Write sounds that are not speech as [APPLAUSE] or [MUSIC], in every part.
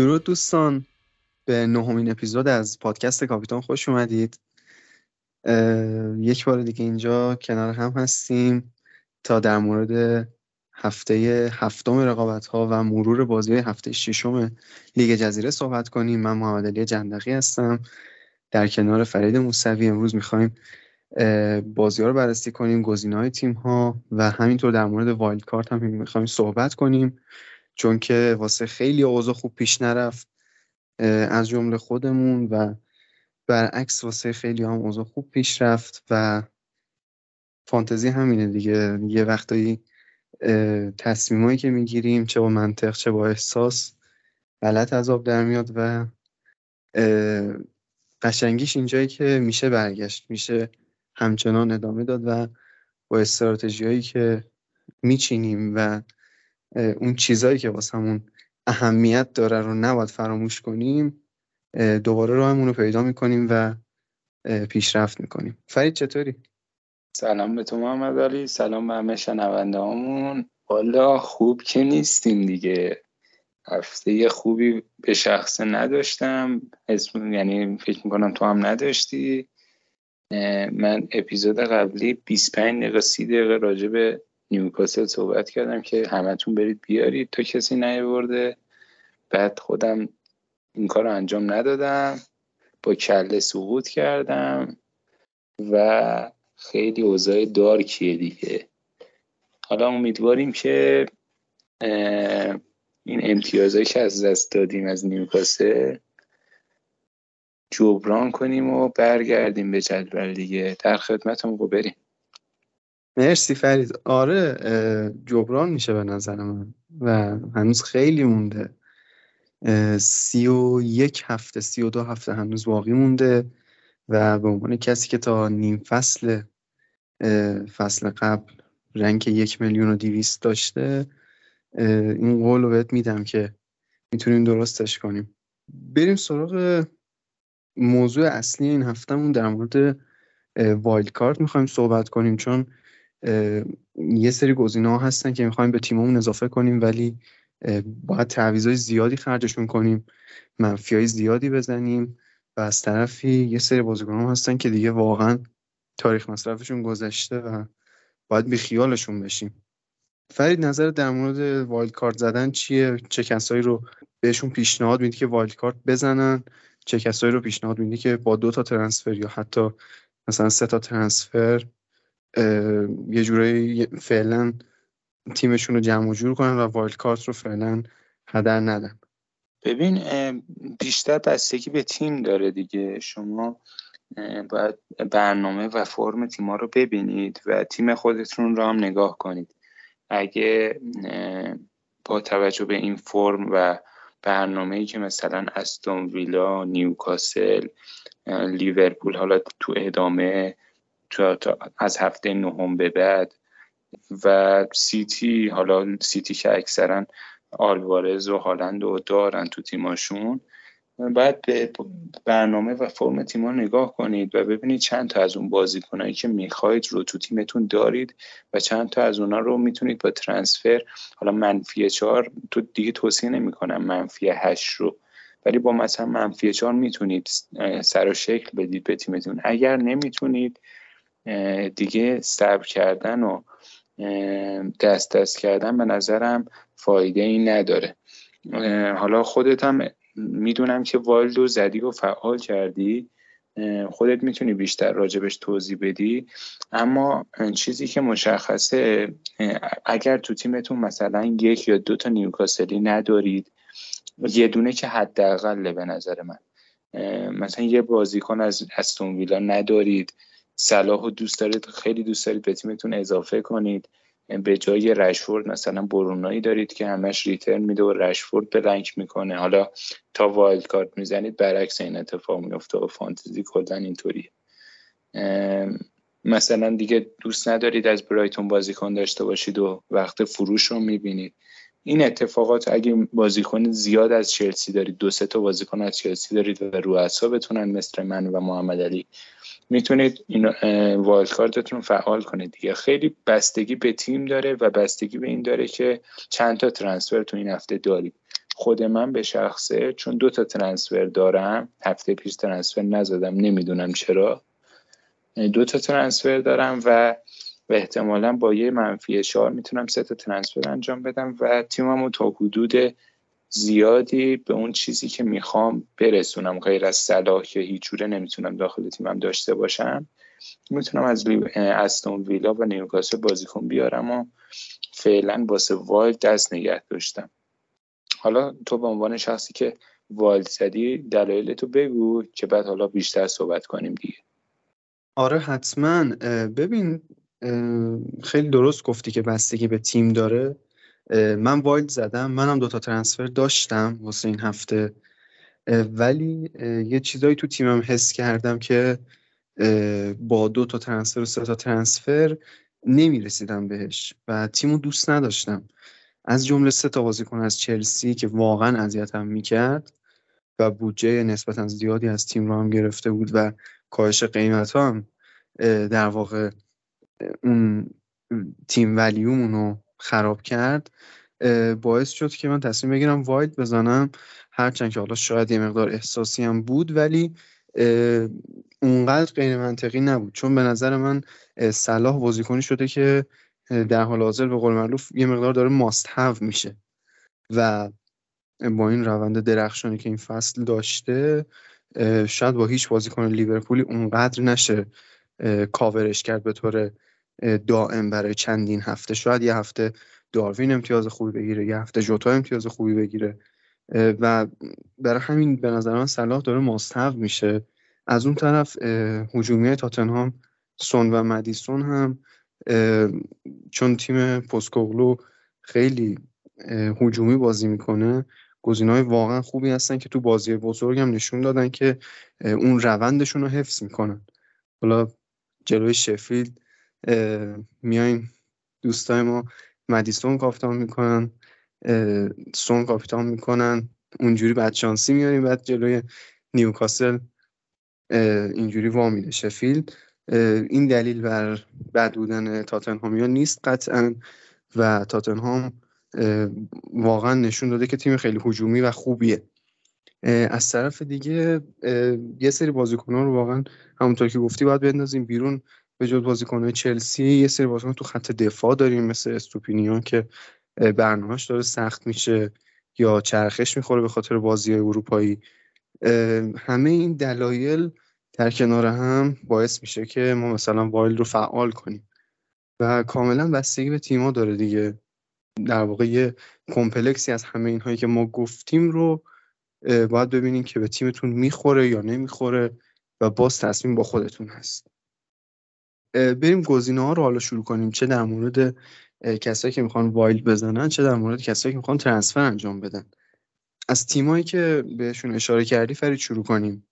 درود دوستان. به نهمین اپیزود از پادکست کاپیتان خوش اومدید. یک بار دیگه اینجا کنار هم هستیم تا در مورد هفته هفتم رقابت ها و مرور بازی هفته ششم لیگ جزیره صحبت کنیم. من محمد علی جندقی هستم. در کنار فرید موسوی امروز می‌خوایم بازی ها رو بررسی کنیم گزینه های تیم ها و همینطور در مورد wild card هم می‌خوایم صحبت کنیم. چون که واسه خیلی اوضاع خوب پیش نرفت از جمله خودمون و برعکس واسه خیلی هم اوضاع خوب پیش رفت و فانتزی همینه دیگه. یه وقتایی تصمیمایی که می‌گیریم چه با منطق چه با احساس غلط از آب در میاد و قشنگیش اینجایی که میشه برگشت میشه همچنان ادامه داد و با استراتژی هایی که میچینیم و اون چیزایی که واسمون اهمیت داره رو نباید فراموش کنیم دوباره راهمون رو پیدا می‌کنیم و پیشرفت می‌کنیم. فرید چطوری؟ سلام به تو محمد علی. سلام به همه شنونده همون حالا خوب که نیستیم دیگه. هفته خوبی به شخص نداشتم. اسم یعنی فکر می‌کنم تو هم نداشتی. من اپیزود قبلی 25 دقیقه 30 دقیقه راجع به نیوکاسل صحبت کردم که همتون برید بیارید. تا کسی نیورده بعد خودم این کار رو انجام ندادم. با کله سقوط کردم و خیلی اوضاع دارکیه دیگه. حالا امیدواریم که این امتیازهایی که از دست دادیم از نیوکاسل جبران کنیم و برگردیم به جدول دیگه. در خدمتمون رو بریم. مرسی فرید. آره جبران میشه به نظر من و هنوز خیلی مونده. سی و یک هفته سی و دو هفته هنوز باقی مونده و به عنوان کسی که تا نیم فصل فصل قبل رنگ یک میلیون و دیویست داشته این قول رو بهت میدم که می‌تونیم درستش کنیم. بریم سراغ موضوع اصلی این هفتهمون در مورد وایلد کارت می‌خوایم صحبت کنیم چون یه سری گزینه ها هستن که می‌خوایم به تیممون اضافه کنیم ولی باید های زیادی خرجشون کنیم منفی های زیادی بزنیم و از طرفی یه سری بازیکن هستن که دیگه واقعا تاریخ مصرفشون گذشته و باید بی خیالشون بشیم. فرید نظر در مورد wild card زدن چیه؟ چه کسایی رو بهشون پیشنهاد میدی که wild card بزنن؟ چه کسایی رو پیشنهاد میدی که با دو تا transfer یا حتی مثلا سه تا ترنسفر یه جورایی فعلا تیمشون رو جمع جور کنن و wild card رو فعلا هدر ندن. ببین بیشتر بستگی به تیم داره دیگه. شما باید برنامه و فرم تیما رو ببینید و تیم خودتون رو هم نگاه کنید. اگه با توجه به این فرم و برنامه ای که مثلا استون ویلا نیوکاسل لیورپول حالا تو ادامه از هفته نهم به بعد. و سیتی حالا سیتی که اکثرا آلوارز و هالند رو دارن تو تیماشون. باید به برنامه و فرم تیما نگاه کنید و ببینید چند تا از اون بازیکنایی که می‌خواید رو تو تیمتون دارید و چند تا از اونا رو می‌تونید با ترنسفر حالا منفی چهار تو دیگه توصیه نمی‌کنم منفی هشت رو ولی با مثلا منفی چهار می‌تونید سر و شکل بدید به تیمتون. اگر نمی‌تونید دیگه صبر کردن و دست دست کردن به نظرم فایده ای نداره. حالا خودت هم می‌دونم که والدو زدی و فعال کردی. خودت می‌تونی بیشتر راجبش توضیح بدی. اما چیزی که مشخصه اگر تو تیمتون مثلا یک یا دو تا نیوکاسلی ندارید یه دونه که حداقله به نظر من. مثلا یه بازیکن از استون ویلا ندارید. صلاح و دوست دارید خیلی دوست دارید به تیمتون اضافه کنید. به جای رشفورد مثلا برونایی دارید که همش ریترن میده و رشفورد بلنک می‌کنه. حالا تا wild card می‌زنید برعکس این اتفاق میفته و فانتزی کلا اینطوریه. مثلا دیگه دوست ندارید از برایتون بازیکن داشته باشید و وقت فروش رو می‌بینید. این اتفاقات اگه بازیکن زیاد از چلسی دارید دو سه تا بازیکن از چلسی دارید و رو اعصابتونن مثل من و محمد علی. می‌تونید این wild card تون رو فعال کنید دیگه. خیلی بستگی به تیم داره و بستگی به این داره که چند تا ترانسفر تو این هفته دارید. خود من به شخصه چون دو تا ترنسفر دارم. هفته پیش ترنسفر نزدم نمی‌دونم چرا. دو تا ترنسفر دارم و و احتمالا با یه منفی اشار می‌تونم سه تا ترنسفر انجام بدم و تیممو تا حدود زیادی به اون چیزی که می‌خوام برسونم. غیر از صلاح که هیچ جوره نمی‌تونم داخل تیمم داشته باشم. می‌تونم از استون ویلا و نیوکاسل بازیکن بیارم و فعلا واسه wild دست نگه داشتم. حالا تو به عنوان شخصی که wild زدی دلایل تو بگو که بعد حالا بیشتر صحبت کنیم دیگه. آره حتما. ببین خیلی درست گفتی که بستگی به تیم داره. من wild زدم منم دوتا transfer داشتم واسه این هفته. ولی یه چیزایی تو تیمم حس کردم که با دو تا ترنسفر و سه تا ترنسفر نمی‌رسیدم بهش و تیمو دوست نداشتم. از جمله سه تا بازیکن از چلسی که واقعا اذیتم می‌کرد و بودجه نسبتا زیادی از تیم رو هم گرفته بود و کاهش قیمت هم در واقع اون تیم ولیومون رو خراب کرد باعث شد که من تصمیم بگیرم واید بزنم. هرچند که حالا شاید یه مقدار احساسی هم بود ولی اونقدر غیر منطقی نبود. چون به نظر من صلاح بازیکنی شده که در حال حاضر به قول معروف یه مقدار داره ماست هاو میشه. و با این روند درخشانی که این فصل داشته شاید با هیچ بازیکن لیورپولی اونقدر نشه کاورش کرد به طور دائم برای چندین هفته. شاید یه هفته داروین امتیاز خوبی بگیره یه هفته جوتا امتیاز خوبی بگیره. و برای همین به نظر من صلاح داره ماستو میشه. از اون طرف هجومی تاتنهام سون و مدیسون هم چون تیم پسکوغلو خیلی هجومی بازی می‌کنه های واقعا خوبی هستن که تو بازی بزرگ هم نشون دادن که اون روندشون رو حفظ می‌کنن. حالا جلوی شفیلد میایم دوستای ما مدیسون کاپیتان می‌کنن سون کاپیتان می‌کنن. اونجوری بدشانسی میاریم بعد جلوی نیوکاسل اینجوری وامیده شفیلد. این دلیل بر بد بودن تاتنهامیا نیست قطعا و تاتنهام واقعا نشون داده که تیم خیلی هجومی و خوبیه. از طرف دیگه یه سری بازیکنان رو واقعا همونطور که گفتی باید بندازیم بیرون. به جز بازیکنهای چلسی یه سری بازیکن تو خط دفاع داریم مثل استوپینیان که برنامهش داره سخت میشه یا چرخش می‌خوره به خاطر بازی اروپایی. همه این دلایل در کنار هم باعث میشه که ما مثلا وایل رو فعال کنیم. و کاملا بستگی به تیما داره دیگه. در واقع یه کمپلکسی از همه اینهایی که ما گفتیم رو باید ببینیم که به تیمتون می‌خوره یا نمی‌خوره و باز تصمیم با خودتون هست. بریم گزینه ها رو حالا شروع کنیم. چه در مورد کسایی که می‌خوان وایلد بزنن چه در مورد کسایی که می‌خوان ترنسفر انجام بدن. از تیمایی که بهشون اشاره کردی فرید شروع کنیم.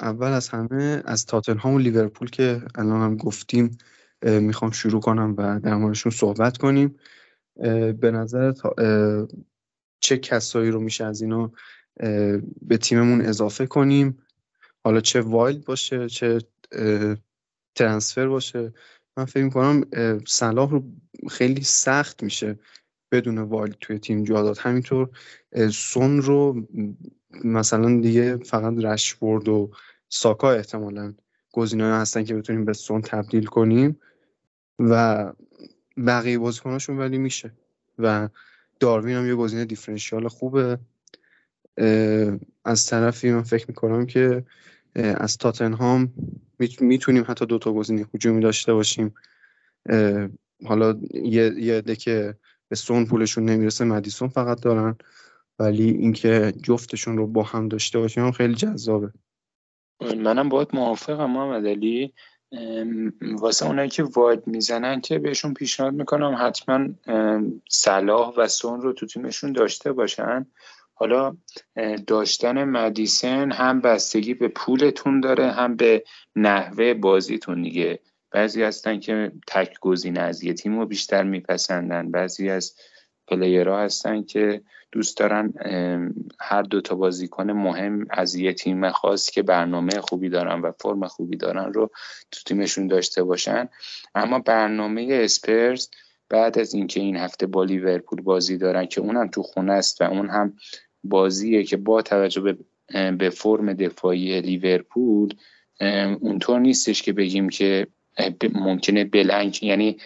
اول از همه از تاتنهام و لیورپول که الان هم گفتیم می‌خوام شروع کنم و در موردشون صحبت کنیم. به نظر چه کسایی رو میشه از اینا به تیممون اضافه کنیم. حالا چه wild باشه چه transfer باشه. من فکر می‌کنم صلاح رو خیلی سخت میشه بدون wild توی تیم جا داد. همینطور سون رو مثلا دیگه فقط رشورد و ساکا احتمالا گزینه‌ای هستن که بتونیم به سون تبدیل کنیم و بقیه بازیکناشون ولی میشه و داروین هم یه گزینه دیفرنشیال خوبه. از طرفی من فکر می‌کنم که از تاتنهام می‌تونیم حتی دوتا گزینه هجومی داشته باشیم. حالا یه یه که به سون پولشون نمی‌رسه مدیسون فقط دارن ولی اینکه جفتشون رو با هم داشته باشیم خیلی جذابه. منم باید موافقم محمد علی. واسه اونایی که واید می‌زنن که بهشون پیشنهاد می‌کنم حتما صلاح و سون رو تو تیمشون داشته باشن. حالا داشتن مدیسن هم بستگی به پولتون داره هم به نحوه بازیتون دیگه. بعضی هستن که تک گزینه از یه تیم رو بیشتر میپسندن. بعضی از پلیرها هستن که دوست دارن هر دو تا بازیکن مهم از یه تیم خاص که برنامه خوبی دارن و فرم خوبی دارن رو تو تیمشون داشته باشن. اما برنامه اسپرز بعد از اینکه این هفته با لیورپول بازی دارن که اونم تو خونه است و اون هم بازیه که با توجه به فرم دفاعی لیورپول اونطور نیستش که بگیم که ممکنه بلنک یعنی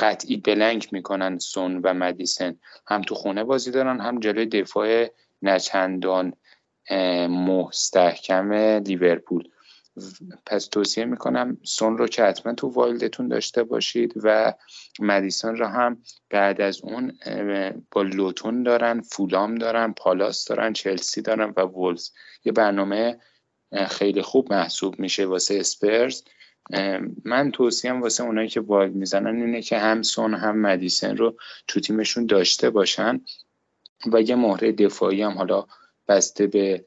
قطعی بلنک می‌کنن سون و مدیسن. هم تو خونه بازی دارن هم جلوی دفاع نچندان مستحکم لیورپول. پس توصیه می‌کنم سون رو که حتما تو wild تون داشته باشید و مدیسون رو هم بعد از اون با لوتون دارن فولام دارن پالاس دارن چلسی دارن و وولز. یه برنامه خیلی خوب محسوب میشه واسه اسپرز. من توصیم واسه اونایی که wild می‌زنن اینه که هم سون هم مدیسون رو تو تیمشون داشته باشن و یه مهره دفاعی هم حالا بسته به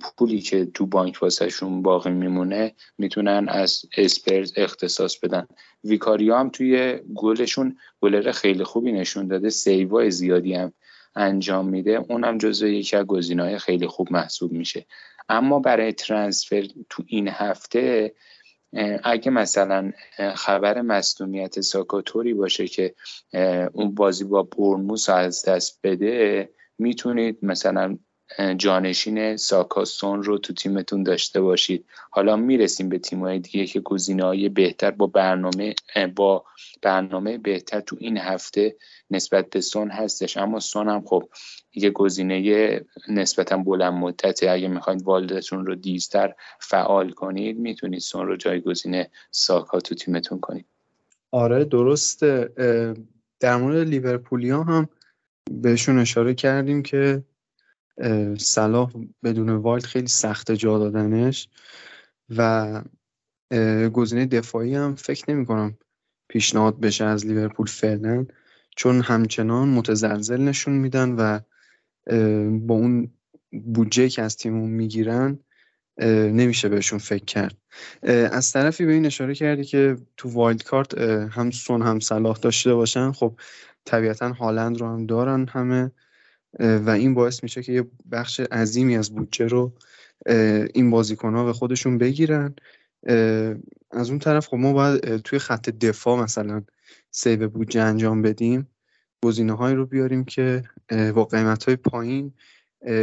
پولی که تو بانک واسهشون باقی میمونه می‌تونن از اسپرز اختصاص بدن. ویکاریا هم توی گلشون گلر خیلی خوبی نشون داده. سیوای زیادی هم انجام میده اونم جزو یکی از گزینه‌های خیلی خوب محسوب میشه. اما برای ترانسفر تو این هفته اگه مثلا خبر مصدومیت ساکاتوری باشه که اون بازی با برموس از دست بده می‌تونید مثلا جانشین ساکاستون رو تو تیمتون داشته باشید. حالا می‌رسیم به تیم‌های دیگه که گزینه‌های بهتر با برنامه با برنامه بهتر تو این هفته نسبت به سون هستش. اما سون هم خب یه گزینه نسبتا بلند مدته. اگه می‌خواید والدتون رو دیزتر فعال کنید می‌تونید سون رو جایگزین ساکا تو تیمتون کنید. آره درسته. در مورد لیورپولیا هم بهشون اشاره کردیم که صلاح بدون وایلد خیلی سخت جا دادنش و گزینه دفاعی هم فکر نمی کنم پیشنهاد بشه از لیورپول فعلا چون همچنان متزلزل نشون میدن و با اون بودجه که از تیمون می‌گیرن نمیشه بهشون فکر کرد. از طرفی به این اشاره کردی که تو wild card هم سون هم صلاح داشته باشن خب طبیعتا هالند رو هم دارن همه. و این باعث میشه که یه بخش عظیمی از بودجه رو این بازیکنها به خودشون بگیرن. از اون طرف خب ما باید توی خط دفاع مثلا save بودجه انجام بدیم. گزینه هایی رو بیاریم که با قیمت های پایین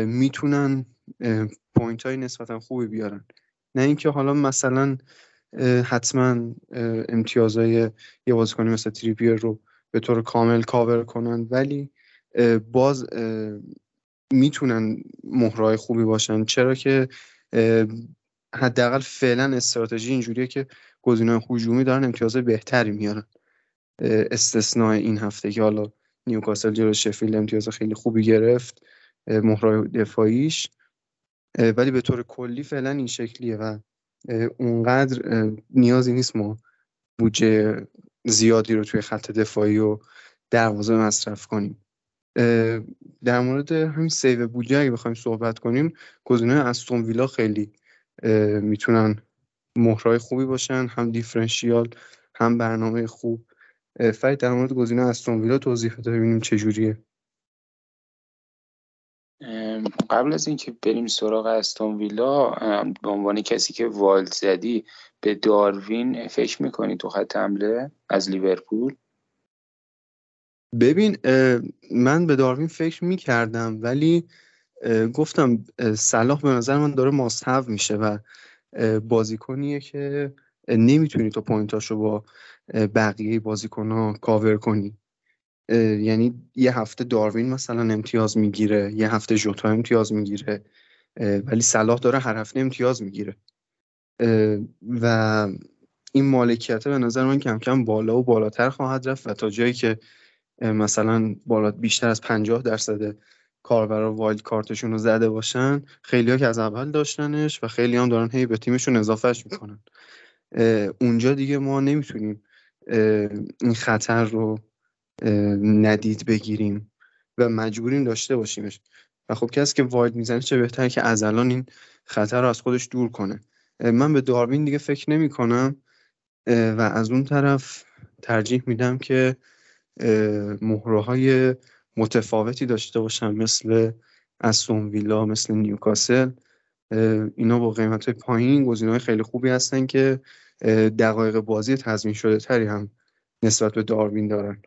می‌تونن point های نسبتا خوبی بیارن. نه اینکه حالا مثلا حتما امتیازهای یه بازیکنی مثل تریپیر رو به طور کامل کاور کنن ولی باز می‌تونن مهره‌های خوبی باشن. چرا که حداقل فعلا استراتژی اینجوریه که گزینه‌های هجومی دارن امتیاز بهتری میارن. استثناء این هفته که حالا نیوکاسل جلو شفیل امتیاز خیلی خوبی گرفت مهرای دفاعیش. ولی به طور کلی فعلا این شکلیه و اونقدر نیازی نیست ما بودجه زیادی رو توی خط دفاعی و دروازه مصرف کنیم. در مورد همین سیو بودجه اگه بخوایم صحبت کنیم گزینه استون ویلا خیلی می‌تونن مهرای خوبی باشن هم دیفرنشیال هم برنامه خوب. فرید در مورد گزینه استون ویلا توضیح بده ببینیم چجوریه قبل از اینکه بریم سراغ استون ویلا به عنوان کسی که والد زدی به داروین فکر می‌کنی تو خط حمله از لیورپول؟ ببین من به داروین فکر می‌کردم ولی گفتم صلاح به نظر من داره ماستو میشه و بازیکنیه که نمی‌تونی تو پوینتاشو با بقیه بازیکن ها کاور کنی. یعنی یه هفته داروین مثلا امتیاز می‌گیره یه هفته جوتا امتیاز می‌گیره ولی صلاح داره هر هفته امتیاز می‌گیره. و این مالکیت به نظر من کم کم بالا و بالاتر خواهد رفت و تا جایی که مثلا بالا بیشتر از 50 درصد کاربرا وایلد کارتشون رو زده باشن. خیلی ها که از اول داشتنش و خیلی هم دارن هی به تیمشون اضافهش می‌کنن. اونجا دیگه ما نمی‌تونیم این خطر رو ندید بگیریم و مجبوریم داشته باشیمش. و خب کسی که واید می‌زنه چه بهتر که از الان این خطر رو از خودش دور کنه. من به داروین دیگه فکر نمی کنم و از اون طرف ترجیح میدم که مهره متفاوتی داشته باشن مثل استون ویلا مثل نیوکاسل. اینا با قیمت های پایین گزینه های خیلی خوبی هستن که دقایق بازی تضمین شده تری هم نسبت به داروین دارن.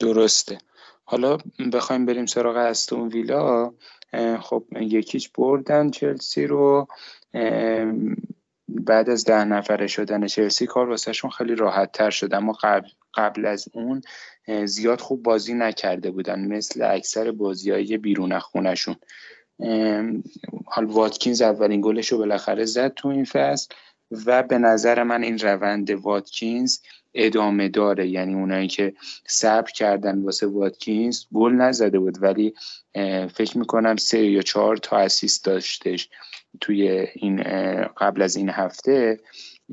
درسته. حالا بخوایم بریم سراغ استون ویلا. خب یکیچ بردن چلسی رو. بعد از ده نفره شدن چلسی کار واسهشون خیلی راحت تر شد. اما قبل, قبل از اون زیاد خوب بازی نکرده بودن مثل اکثر بازی های بیرون خونشون حال واتکینز اولین گلش رو بالاخره زد تو این فصل و به نظر من این روند واتکینز ادامه داره. یعنی اونایی که صبر کردن واسه واتکینز گل نزده بود ولی فکر می‌کنم سه یا چهار تا اسیست داشتش توی این قبل از این هفته.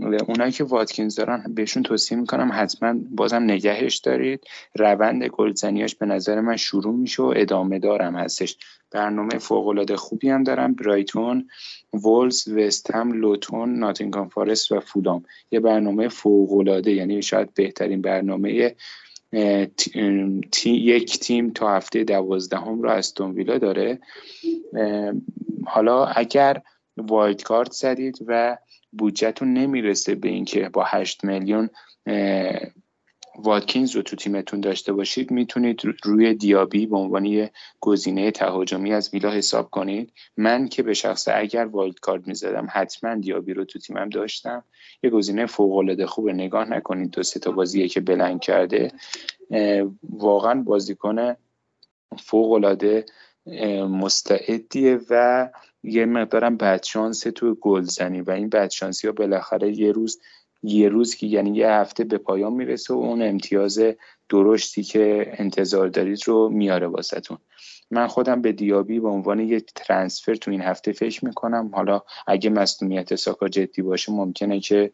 اونایی که واتکینز دارن بهشون توصیه می‌کنم حتما بازم نگهش دارید. روند گلزنیاش به نظر من شروع میشه و ادامه دارم هستش. برنامه فوق العاده خوبی هم دارم. برایتون وولز وست هم لوتون ناتینگام فارست و فولام یه برنامه فوق العاده یعنی شاید بهترین برنامه تی، یک تیم تا هفته دوازدهم رو از ویلا داره. حالا اگر wild card زدید و بودجهتون نمی‌رسه به اینکه با 8 میلیون واتکینز رو تو تیمتون داشته باشید می‌تونید روی دیابی به عنوان یه گزینه تهاجمی از ویلا حساب کنید. من که به شخص اگر wild card می‌زدم حتما دیابی رو تو تیمم داشتم. یه گزینه فوق العاده خوبه نگاه نکنید دو سه تا بازیه که blank کرده. واقعا بازیکن فوق العاده مستعدیه و یه مقدارم بدشانس تو گلزنی و این بدشانسی ها بالاخره یه روز یه روز که یعنی یه هفته به پایان می‌رسه و اون امتیاز درشتی که انتظار دارید رو میاره واسهتون. من خودم به دیابی به عنوان یه ترنسفر تو این هفته فکر می‌کنم. حالا اگه مصدومیت ساکا جدی باشه ممکنه که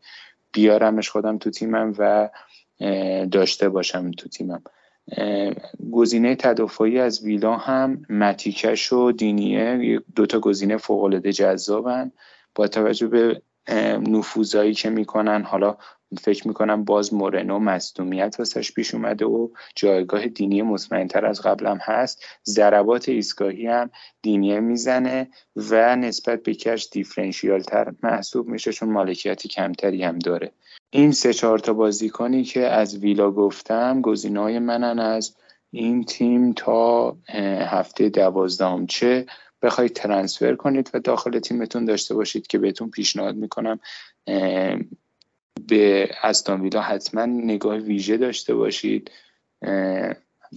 بیارمش خودم تو تیمم و داشته باشم تو تیمم. گزینه تدافعی از ویلا هم متیکش و دینیه دوتا گزینه فوقالعاده جذابن. با توجه به نفوذایی که می‌کنن حالا فکر می‌کنم باز مورنو مصدومیت واسش پیش اومده و جایگاه دینی مطمئنتر از قبلم هست. ضربات ایستگاهی هم دینیه می‌زنه و نسبت به کش دیفرنشیال تر محسوب میشه چون مالکیت کمتری هم داره. این سه چهار تا بازیکنی که از ویلا گفتم گزینه‌های منن از این تیم تا هفته دوازدهم. چه بخواید ترنسفر کنید و داخل تیمتون داشته باشید که بهتون پیشنهاد می‌کنم به استون ویلا حتما نگاه ویژه داشته باشید.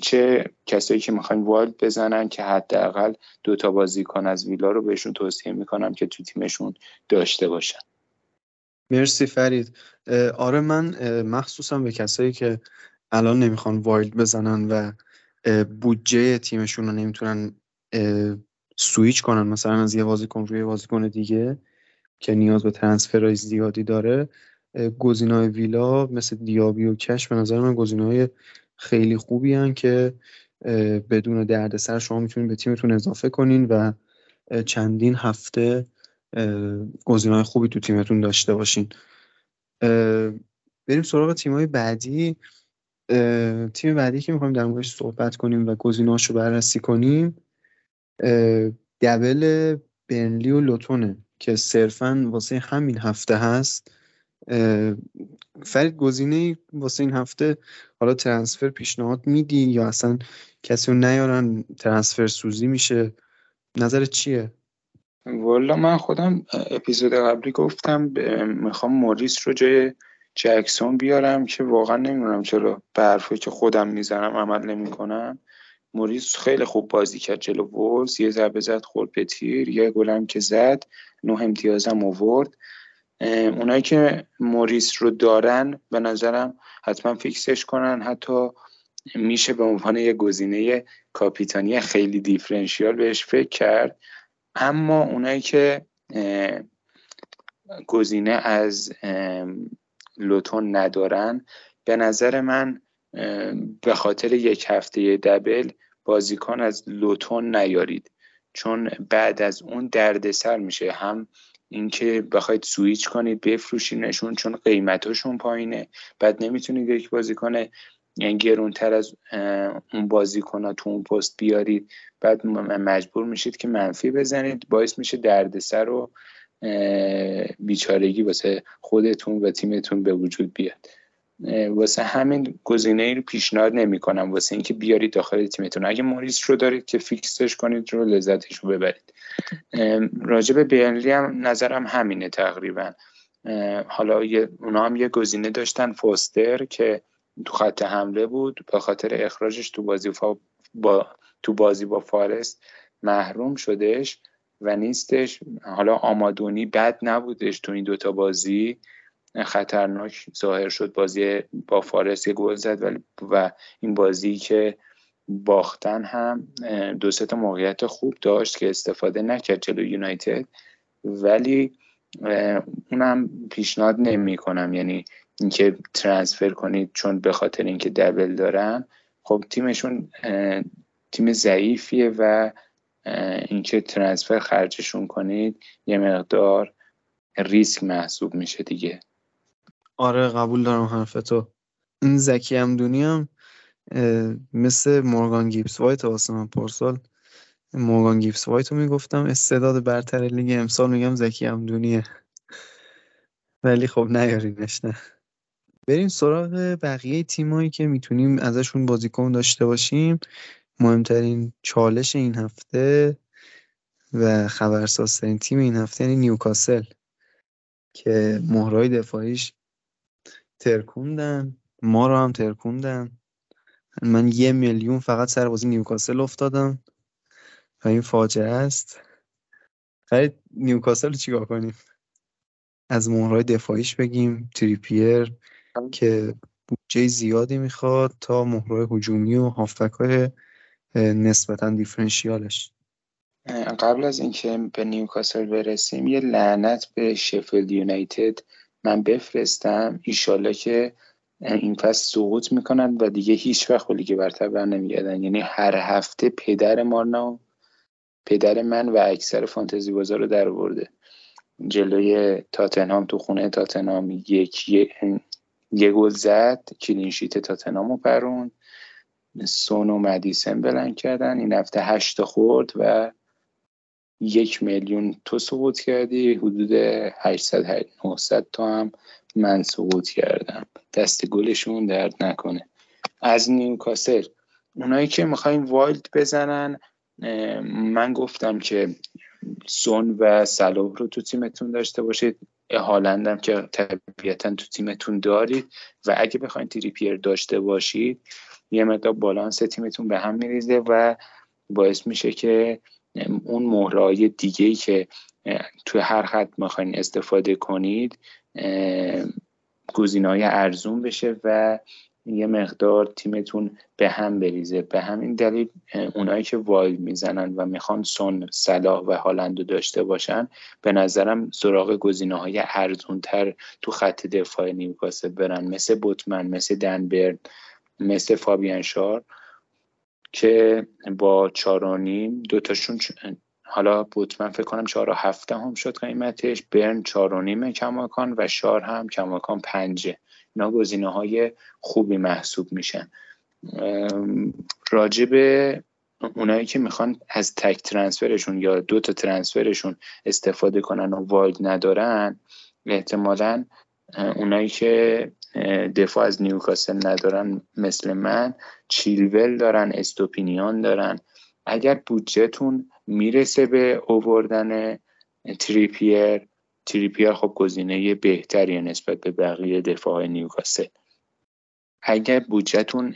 چه کسایی که می‌خواین والد بزنن که حداقل دو تا بازیکن از ویلا رو بهشون توصیه می‌کنم که تو تیمشون داشته باشن. مرسی فرید. آره من مخصوصا به کسایی که الان نمی‌خوان wild بزنن و بودجه تیمشون رو نمی‌تونن سویچ کنن مثلا از یه بازیکن روی بازیکن دیگه که نیاز به transfer های زیادی داره گزینه‌های ویلا مثل دیابی و کش به نظر من گزینه‌های خیلی خوبی هستن که بدون دردسر شما می‌تونید به تیمتون اضافه کنین و چندین هفته گزینه‌های خوبی تو تیمتون داشته باشین. بریم سراغ تیم‌های بعدی. تیم بعدی که می‌خوایم در موردش صحبت کنیم و گزینه‌هاش رو بررسی کنیم دبل برنلی و لوتونه که صرفا واسه همین هفته هست. فرید گزینه واسه این هفته حالا ترنسفر پیشنهاد میدی یا اصلا کسی رو نیارن؟ ترنسفر سوزی میشه. نظر چیه؟ والا من خودم اپیزود قبلی گفتم می‌خوام موریس رو جای جکسون بیارم که واقعا نمی‌دونم چرا به که خودم می‌زنم عمل نمی‌کنم. موریس خیلی خوب بازی کرد جلو وولز یه ضربه زد خورد به تیر یه گلم که زد نه امتیازم آورد. اونایی که موریس رو دارن به نظرم حتما fix ش کنن. حتی میشه به عنوان یه گزینه کاپیتانی خیلی differential بهش فکر کرد. اما اونایی که گزینه از لوتون ندارن به نظر من به خاطر یک هفته double بازیکن از لوتون نیارید. چون بعد از اون دردسر میشه. هم اینکه بخواید سویچ کنید بفروشینشون چون قیمتاشون پایینه. بعد نمی‌تونید یک بازیکن یعنی گرونتر از اون بازیکن ها تو اون پست بیارید. بعد مجبور میشید که منفی بزنید. باعث میشه دردسر و بیچارگی واسه خودتون و تیمتون به وجود بیاد. واسه همین گزینه ای رو پیشنهاد نمی‌کنم. واسه اینکه بیارید داخل تیمتون. اگه موریس رو دارید که فیکسش کنید رو لذتش رو ببرید. راجع به برنلی هم نظرم همینه تقریبا. حالا اونا هم یه گزینه داشتن. فوستر که تو خط حمله بود. به خاطر اخراجش تو بازی با تو بازی با فارست محروم شدش و نیستش. حالا آمادونی بد نبودش تو این دوتا بازی. خطرناک ظاهر شد بازی با فارس یه گل زد و این بازی که باختن هم دو تا موقعیت خوب داشت که استفاده نکرد جلو یونایتد. ولی اونم پیشنهاد نمی کنم یعنی اینکه ترانسفر کنید چون به خاطر اینکه دبل دارن خب تیمشون تیم ضعیفیه و اینکه ترانسفر خرجشون کنید یه مقدار ریسک محسوب میشه دیگه. آره قبول دارم حرفتو. این زکی همدونی هم مثل مورگان گیبس وایت واسه من پارسال مورگان گیبس وایت رو می‌گفتم استعداد برتر لیگ امسال میگم زکی همدونیه ولی خب نیارینش نه. بریم سراغ بقیه تیمایی که می‌تونیم ازشون بازیکن داشته باشیم. مهمترین چالش این هفته و خبرسازترین تیم این هفته یعنی نیوکاسل که مهرای دفاعیش ترکوندن ما رو هم ترکوندن. من یه میلیون فقط سر بازی نیوکاسل افتادم و این فاجعه است. خرید نیوکاسل رو چیکار کنیم؟ از مهرهای دفاعیش بگیم. تریپیر که بودجه زیادی می‌خواد تا مهرهای هجومی و هافبک های نسبتا دیفرنشیالش. قبل از اینکه به نیوکاسل برسیم یه لعنت به شفیلد یونایتد من بفرستم. ایشالله که این فصل سقوط می‌کنن و دیگه هیچ وقت لیگ برتر بر نمیگردن. یعنی هر هفته پدر مارنا پدر من و اکثر فانتزی بازار رو در برده جلوی تاتنهام تو خونه تاتنهام یک یه گل زد کلینشیت تاتنهام رو پرون سون و مدیسن بلند کردن. این هفته هشت خورد و یک میلیون تو سقوط کردی. حدود 800 900 تا هم من سقوط کردم. دست گلشون درد نکنه. از نیوکاسل اونایی که می‌خواین wild بزنن من گفتم که سون و صلاح رو تو تیمتون داشته باشید. هالندم که طبیعتا تو تیمتون دارید و اگه بخواین تریپیر داشته باشید یه مقدار بالانس تیمتون به هم میریزه و باعث میشه که اون مهره‌های دیگه ای که توی هر خط می‌خواین استفاده کنید گزینه های ارزون بشه و یه مقدار تیمتون به هم بریزه. به همین دلیل اونایی که وایل می‌زنن و می‌خوان سون صلاح و هالند داشته باشن به نظرم سراغ گزینه های ارزون تر تو خط دفاع نیوکاسل برن. مثل بوتمن مثل دنبرن مثل فابیان شار که با چار و نیم دوتاشون حالا بوتمن فکر کنم چهار و هفته هم شد قیمتش. برن چهار و نیم کماکان و شار هم کماکان پنجه. اینا گزینه های خوبی محسوب میشن. راجب اونایی که می‌خوان از تک ترانسفرشون یا دو تا ترانسفرشون استفاده کنن و واید ندارن احتمالا اونایی که دفاع از نیوکاسل ندارن مثل من چیلول دارن استوپینیان دارن. اگر بودجهتون می‌رسه به اووردن تریپیر تریپیر خب گزینه بهتری نسبت به بقیه دفاع نیوکاسل. اگر بودجهتون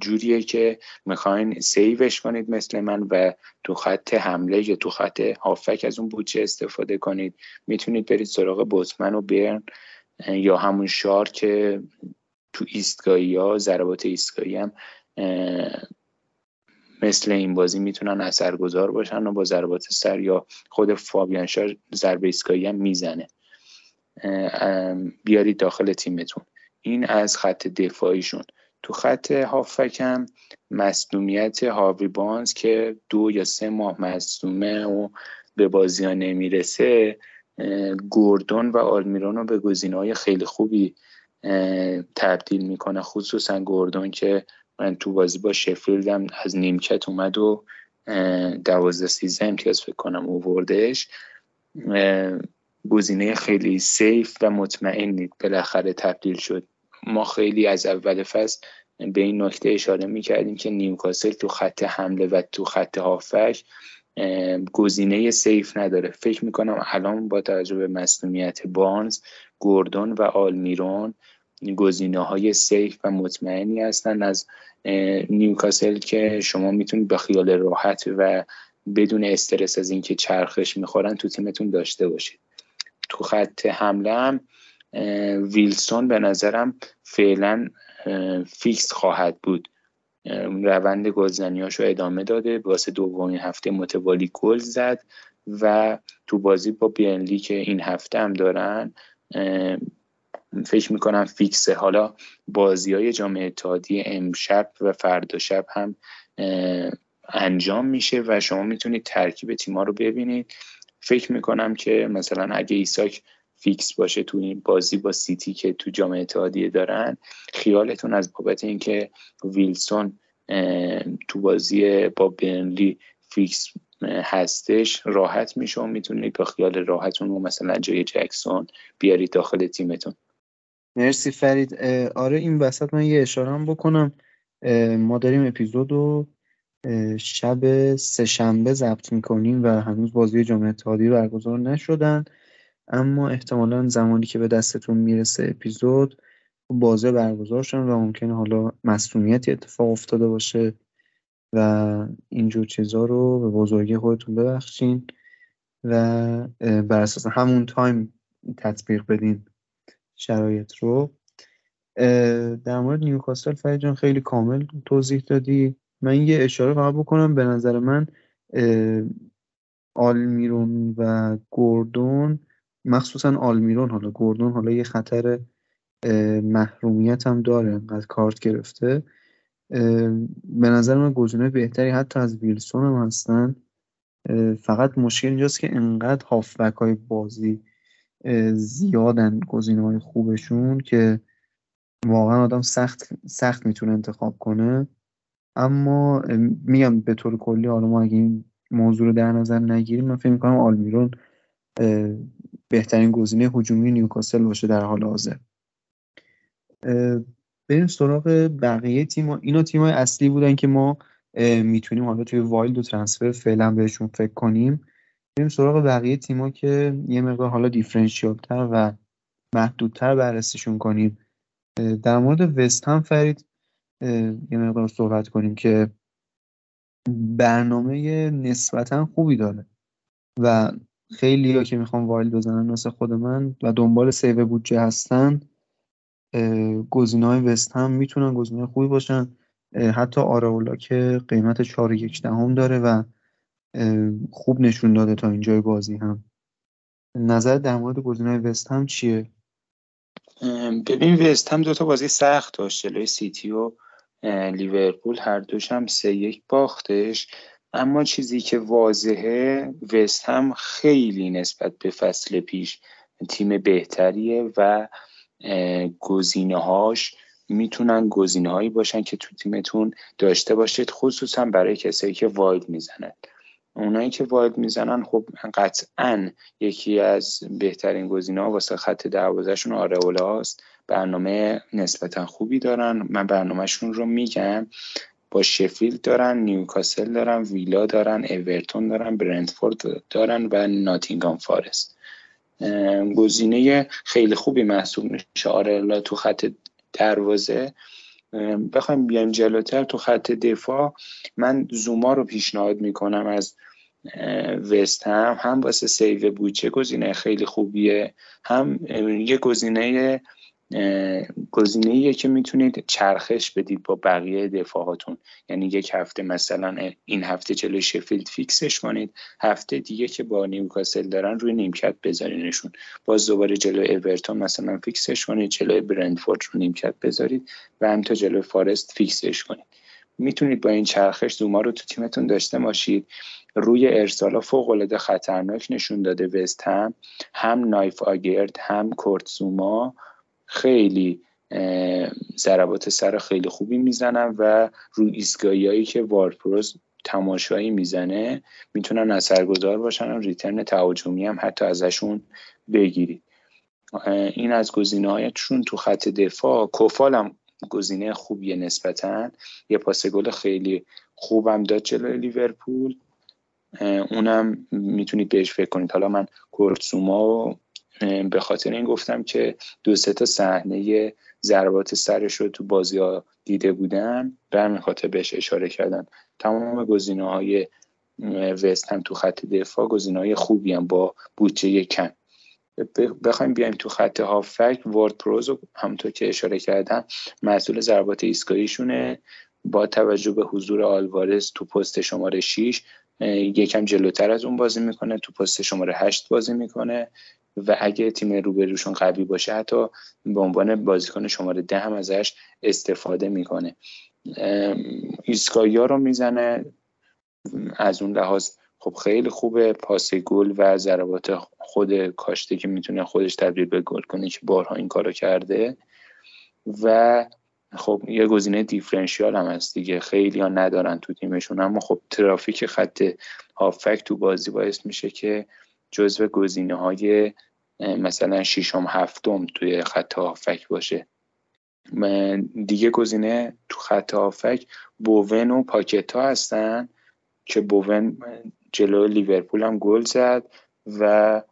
جوریه که می‌خواین سیوش کنید مثل من و تو خط حمله یا تو خط هافک از اون بودجه استفاده کنید می‌تونید برید سراغ بوتمن و برن یا همون شار که تو ایستگاهی ها ضربات ایستگاهی هم مثل این بازی می‌تونن اثرگذار باشن و با ضربات سر یا خود فابیان شار ضربه ایستگاهی هم می‌زنه. بیارید داخل تیمتون. این از خط دفاعیشون. تو خط هافک هم مصدومیت هاوی بانز که دو یا سه ماه مصدومه و به بازی ها نمی‌رسه گوردون و آلمیرون رو به گزینه های خیلی خوبی تبدیل می‌کنه خصوصا گوردون که من تو بازی با شفیلدم از نیمکت اومد و دوازده سیزه امتیاز فکر کنم اووردش. گزینه خیلی سیف و مطمئنی بالاخره تبدیل شد. ما خیلی از اول فصل به این نکته اشاره می‌کردیم که نیوکاسل تو خط حمله و تو خط هافش گزینه safe نداره. فکر می‌کنم الان با توجه به مصدومیت بارنز گوردون و آلمیرون گزینه های safe و مطمئنی هستن از نیوکاسل که شما می‌تونید با خیال راحت و بدون استرس از اینکه چرخش می‌خورن تو تیمتون داشته باشید. تو خط حمله هم ویلسون به نظرم فعلا fix خواهد بود. روند گلزنیاش رو ادامه داده واسه دومین هفته متوالی گل زد و تو بازی با برنلی که این هفته هم دارن فکر می‌کنم fix ه حالا بازی های جام اتحادیه امشب و فردا شب هم انجام میشه و شما می‌تونید ترکیب تیما رو ببینید. فکر می‌کنم که مثلا اگه ایساک fix باشه تو این بازی با سیتی که تو جام اتحادیه دارن خیالتون از بابت اینکه ویلسون تو بازی با بنلی فیکس هستش راحت میشه و می‌تونید با خیال راحتون رو مثلا جای جکسون بیارید داخل تیمتون. مرسی فرید. آره این وسط من یه اشاره هم بکنم. ما داریم اپیزود رو شب سهشنبه ضبط می‌کنیم و هنوز بازی جامعه اتحادی برگزار نشدن. اما احتمالا زمانی که به دستتون می‌رسه اپیزود بازی برگزار شدن و ممکنه حالا مسئولیتی اتفاق افتاده باشه و اینجور چیزا رو به بزرگی خودتون ببخشین و بر اساس همون تایم تطبیق بدین. شرایط رو. در مورد نیوکاسل فرید خیلی کامل توضیح دادی. من یه اشاره فقط بکنم. به نظر من آلمیرون و گوردون مخصوصا آلمیرون حالا گوردون حالا یه خطر محرومیت هم داره انقدر کارت گرفته. به نظر من گزینه بهتری حتی از ویلسون هم هستن. فقط مشکل اینجاست که انقدر هافبک های بازی زیادن گزینه های خوبشون که واقعا آدم سخت سخت می‌تونه انتخاب کنه. اما میگم به طور کلی حالا ما اگه این موضوع رو در نظر نگیریم من فکر می‌کنم آلمیرون بهترین گزینه هجومی نیوکاسل باشه در حال حاضر. بریم سراغ بقیه تیم. اینا تیم اصلی بودن که ما می‌تونیم حالا توی wild و transfer فعلا بهشون فکر کنیم. بریم سراغ بقیه تیما که یه مقدار حالا differential تر و محدودتر بررسیشون کنیم. در مورد وست هم فرید یه مقدار صحبت کنیم که برنامه نسبتا خوبی داره و خیلی ها که می‌خوان wild بزنن مثل خود من و دنبال save بودجه هستن گزینه های وست هم می‌تونن گزینه خوبی باشن. حتی آرئولا که قیمت 4 یک دهم داره و خوب نشون داده تا اینجای بازی هم. نظر در مورد گزینه وست هم چیه؟ ببین وست هم دوتا بازی سخت داشت. جلوی سیتی و لیورپول هر دوش هم سه یک باختش. اما چیزی که واضحه وست هم خیلی نسبت به فصل پیش تیم بهتریه و گزینه هاش می‌تونن گزینه هایی باشن که تو تیمتون داشته باشید خصوصا برای کسایی که واید می‌زنن. اونایی که واید می‌زنن خب قطعا یکی از بهترین گزینه ها واسه خط دروازهشون آرئولا است برنامه نسبتا خوبی دارن. من برنامهشون رو میگم. با شفیلد دارن نیوکاسل دارن ویلا دارن اورتون دارن برنتفورد دارن و ناتینگام فارست. گزینه خیلی خوبی محسوب میشه. آرلا تو خط دروازه. بخوایم بیایم جلوتر تو خط دفاع من زوما رو پیشنهاد می‌کنم از وست هم هم واسه save بودجه گزینه خیلی خوبیه هم یه گزینه گزینه که می‌تونید چرخش بدید با بقیه دفاعاتون. یعنی یک هفته مثلا این هفته جلوی شفیلد fix ش کنید. هفته دیگه که با نیوکاسل دارن روی نیمکت بذارینشون. باز دوباره جلوی اورتون مثلا fix ش کنید. جلوی برنتفورد رو نیمکت بذارید و هم تا جلوی فارست fix ش کنید. می‌تونید با این چرخش زوما رو تو تیمتون داشته باشید. روی ارسالا فوق العاده خطرناک نشون داده وست هم. هم نایف اگرد هم کورت زوما. خیلی ضربات سر خیلی خوبی می‌زنن و روی ایستگاهی که وارد پراوز تماشایی می‌زنه می‌تونن اثرگذار باشن و return تهاجمی هم حتی ازشون بگیرید. این از گزینه هایشون تو خط دفاع. کوفال هم گزینه خوبیه نسبتا. یه پاس گل خیلی خوبم داد جلوی لیورپول. اونم می‌تونید بهش فکر کنید. حالا من کورتسوما به خاطر این گفتم که دو سه تا صحنه ضربات سرش رو تو بازی ها دیده بودم به همین خاطر بهش اشاره کردم تمام گزینه های وست هم تو خط دفاع گزینه های خوبی هم با بودجه کم. بخوایم بیایم تو خط هافک وارد پروز همونطور که اشاره کردم مسئول ضربات ایستگاهیشونه. با توجه به حضور آلوارز تو پست شماره 6 یکم جلوتر از اون بازی می‌کنه تو پست شماره 8 بازی می‌کنه. و اگه تیم روبروشون قوی باشه حتی به عنوان بازیکن شماره ده هم ازش استفاده می‌کنه. ایسکایا رو می‌زنه. از اون لحاظ خب خیلی خوبه. پاس گل و ضربات خود کاشته که می‌تونه خودش تبدیل به گل کنه که بارها این کارو کرده. و خب یه گزینه دیفرنشیال هم هست دیگه. خیلی ها ندارن تو تیمشون اما خب ترافیک خط هافک تو بازی باعث میشه که جزو گزینه های مثلا ششم هفتم توی خط هافک باشه. دیگه گزینه تو خط هافک بوون و پاکتا هستن که بوون جلو لیورپول هم گل زد و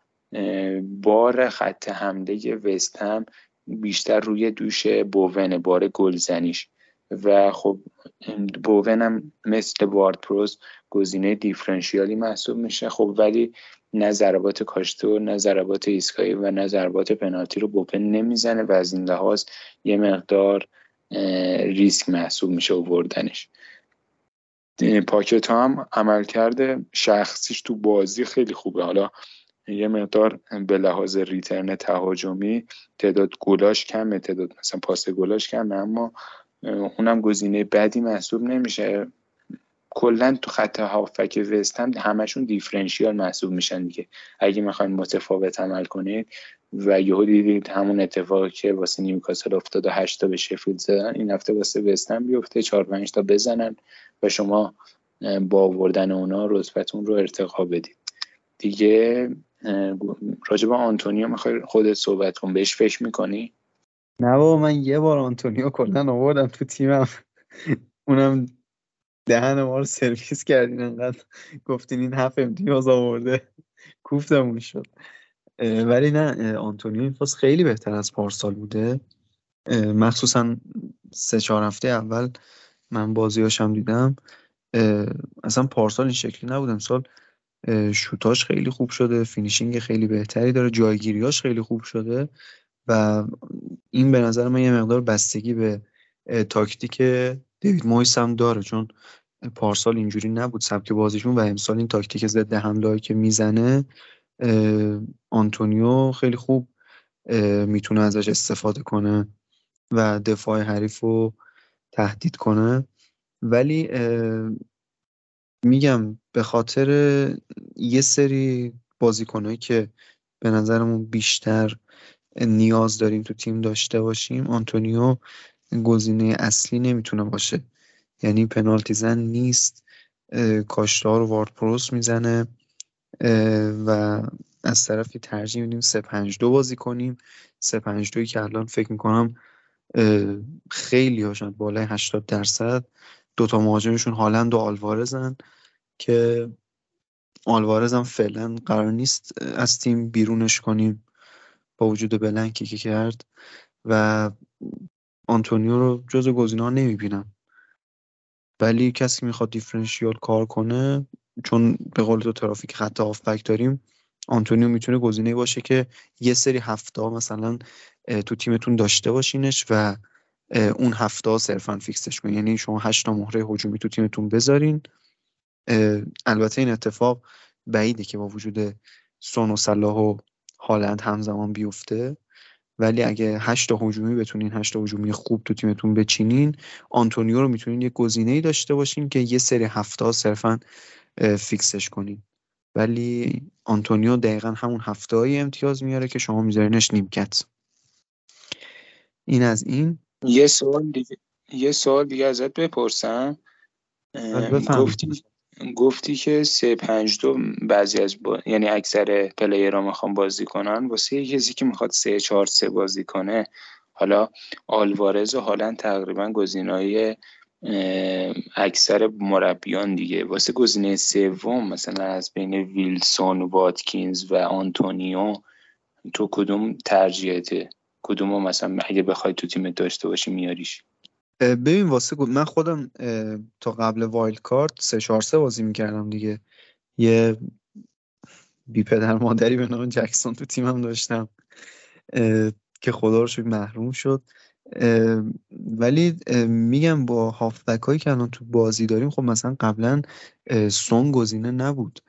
بار خط حمله وست هم بیشتر روی دوش بوون بار گلزنیش و خب بوون هم مثل وارد پروز گزینه دیفرنشیالی محسوب میشه. خب ولی نه ضربات کاشتو نه ضربات ایسکایی و نه ضربات پنالتی رو بوون نمی‌زنه و از این لحاظ یه مقدار ریسک محسوب میشه اووردنش پاکت هم عمل کرده شخصیش تو بازی خیلی خوبه. حالا یه مقدار به لحاظ ریترن تهاجمی تعداد گلاش کمه تعداد مثلا پاس گلاش کمه اما اونم گزینه بدی محسوب نمیشه. کلا تو خط هافک وست هم همشون دیفرنشیال محسوب میشن دیگه. اگه می‌خواین متفاوت عمل کنید و یهو دیدید همون اتفاقی که واسه نیوکاسل افتاد و 8 تا به شفیلد زدن این هفته واسه وستهم بیفته 4 5 تا بزنن و شما با آوردن اونا رتبتون رو ارتقا بدید. دیگه راجب آنتونیو می‌خوای خودت صحبت کن. بهش فکر می‌کنی؟ نه بابا من یه بار آنتونیو کلا آوردم تو تیمم. [LAUGHS] اونم دهن ما رو سرویس کردین انقدر گفتین این هفت امتیاز آورده. کوفتمون شد. ولی نه آنتونیو این خیلی بهتر از پارسال بوده. مخصوصا سه چهار هفته اول من بازیاشم دیدم. اصلا پارسال این شکلی نبود. امسال شوتاش خیلی خوب شده finishing خیلی بهتری داره جایگیریاش خیلی خوب شده و این به نظر من یه مقدار بستگی به تاکتیک دیوید مویس هم داره چون پارسال اینجوری نبود سبک بازیشون و امسال این تاکتیک ضد حمله که می‌زنه آنتونیو خیلی خوب می‌تونه ازش استفاده کنه و دفاع حریف رو تهدید کنه. ولی میگم به خاطر یه سری بازیکنهایی که به نظرمون بیشتر نیاز داریم تو تیم داشته باشیم آنتونیو گزینه اصلی نمی‌تونه باشه. یعنی پنالتی زن نیست. کاشتار وارد پروس می‌زنه. و از طرفی ترجیح میدیم 3 5 2 بازی کنیم. 3 5 2 که الان فکر می‌کنم خیلی هاشن بالای 80 درصد. دوتا مهاجمشون هالند و آلوارزن که آلوارز هم فعلا قرار نیست از تیم بیرونش کنیم با وجود blank ی که کرد. و آنتونیو رو جز گزینه نمی‌بینم. ولی کسی می‌خواد differential کار کنه چون به قول تو ترافیک خط هافبک داریم آنتونیو می‌تونه گزینه باشه که یه سری هفته مثلا تو تیمتون داشته باشینش و اون هفته صرفا fix ش کنین. یعنی شما هشتا مهره هجومی تو تیمتون بذارین. البته این اتفاق بعیده که با وجود سون و صلاح و هالند همزمان بیفته. ولی اگه هشت هجومی بتونین هشت هجومی خوب تو تیمتون بچینین آنتونیو رو می‌تونین یه گزینه ای داشته باشین که یه سری هفته صرفا fix ش کنین. ولی آنتونیو دقیقا همون هفته امتیاز میاره که شما میذارینش نیمکت. این از این. یه سوال دیگه یه سوال دیگه ازت بپرسم. بله، گفتی که سه پنج دو بعضی از با... یعنی اکثر پلیرها می‌خوان بازی کنن. واسه کسی که می‌خواد سه چهار سه بازی کنه حالا آلوارز و حالا تقریبا گزینای اکثر مربیان دیگه. واسه گزینه سوم مثلا از بین ویلسون واتکینز و آنتونیو تو کدوم ترجیحته؟ کدوم مثلا اگه بخوای تو تیمت داشته باشی میاریش؟ ببین واسه من خودم تا قبل وایلد کارت سه چهار سه بازی می‌کردم دیگه. یه بی پدر مادری به نام جکسون تو تیمم داشتم که خدا رو محروم شد. ولی میگم با هافبک هایی که الان تو بازی داریم خب مثلا قبلا سون گزینه نبود.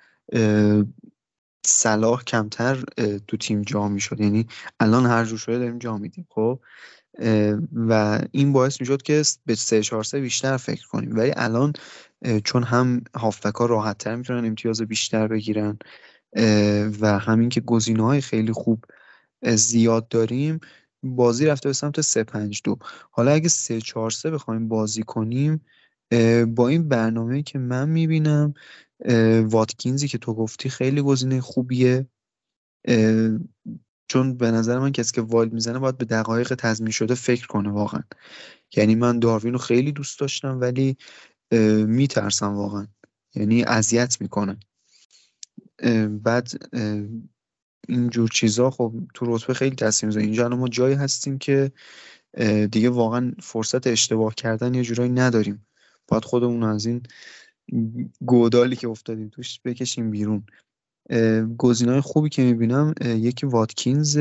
صلاح کمتر تو تیم جا می‌شد. یعنی الان هر جور شده داریم جا میدیم خب؟ و این باعث می‌شد که به 3 4 3 بیشتر فکر کنیم. ولی الان چون هم هافبک ها راحت تر می‌تونن امتیاز بیشتر بگیرن و همین که گزینه های خیلی خوب زیاد داریم بازی رفته به سمت 3 5 2 حالا اگه 3 4 3 بخوایم بازی کنیم با این برنامه که من می‌بینم واتکینزی که تو گفتی خیلی گزینه خوبیه چون به نظر من کسی که وایلد می‌زنه باید به دقایق تضمین شده فکر کنه واقعا. یعنی من داروین رو خیلی دوست داشتم ولی میترسم واقعا. یعنی اذیت می‌کنه. بعد اینجور چیزا خب تو رتبه خیلی تاثیر می‌ذاره. اینجا ما جایی هستیم که دیگه واقعا فرصت اشتباه کردن یه جورایی نداریم. باید خودمون از این گودالی که افتادیم توش بکشیم بیرون. های خوبی که می‌بینم یکی واتکینز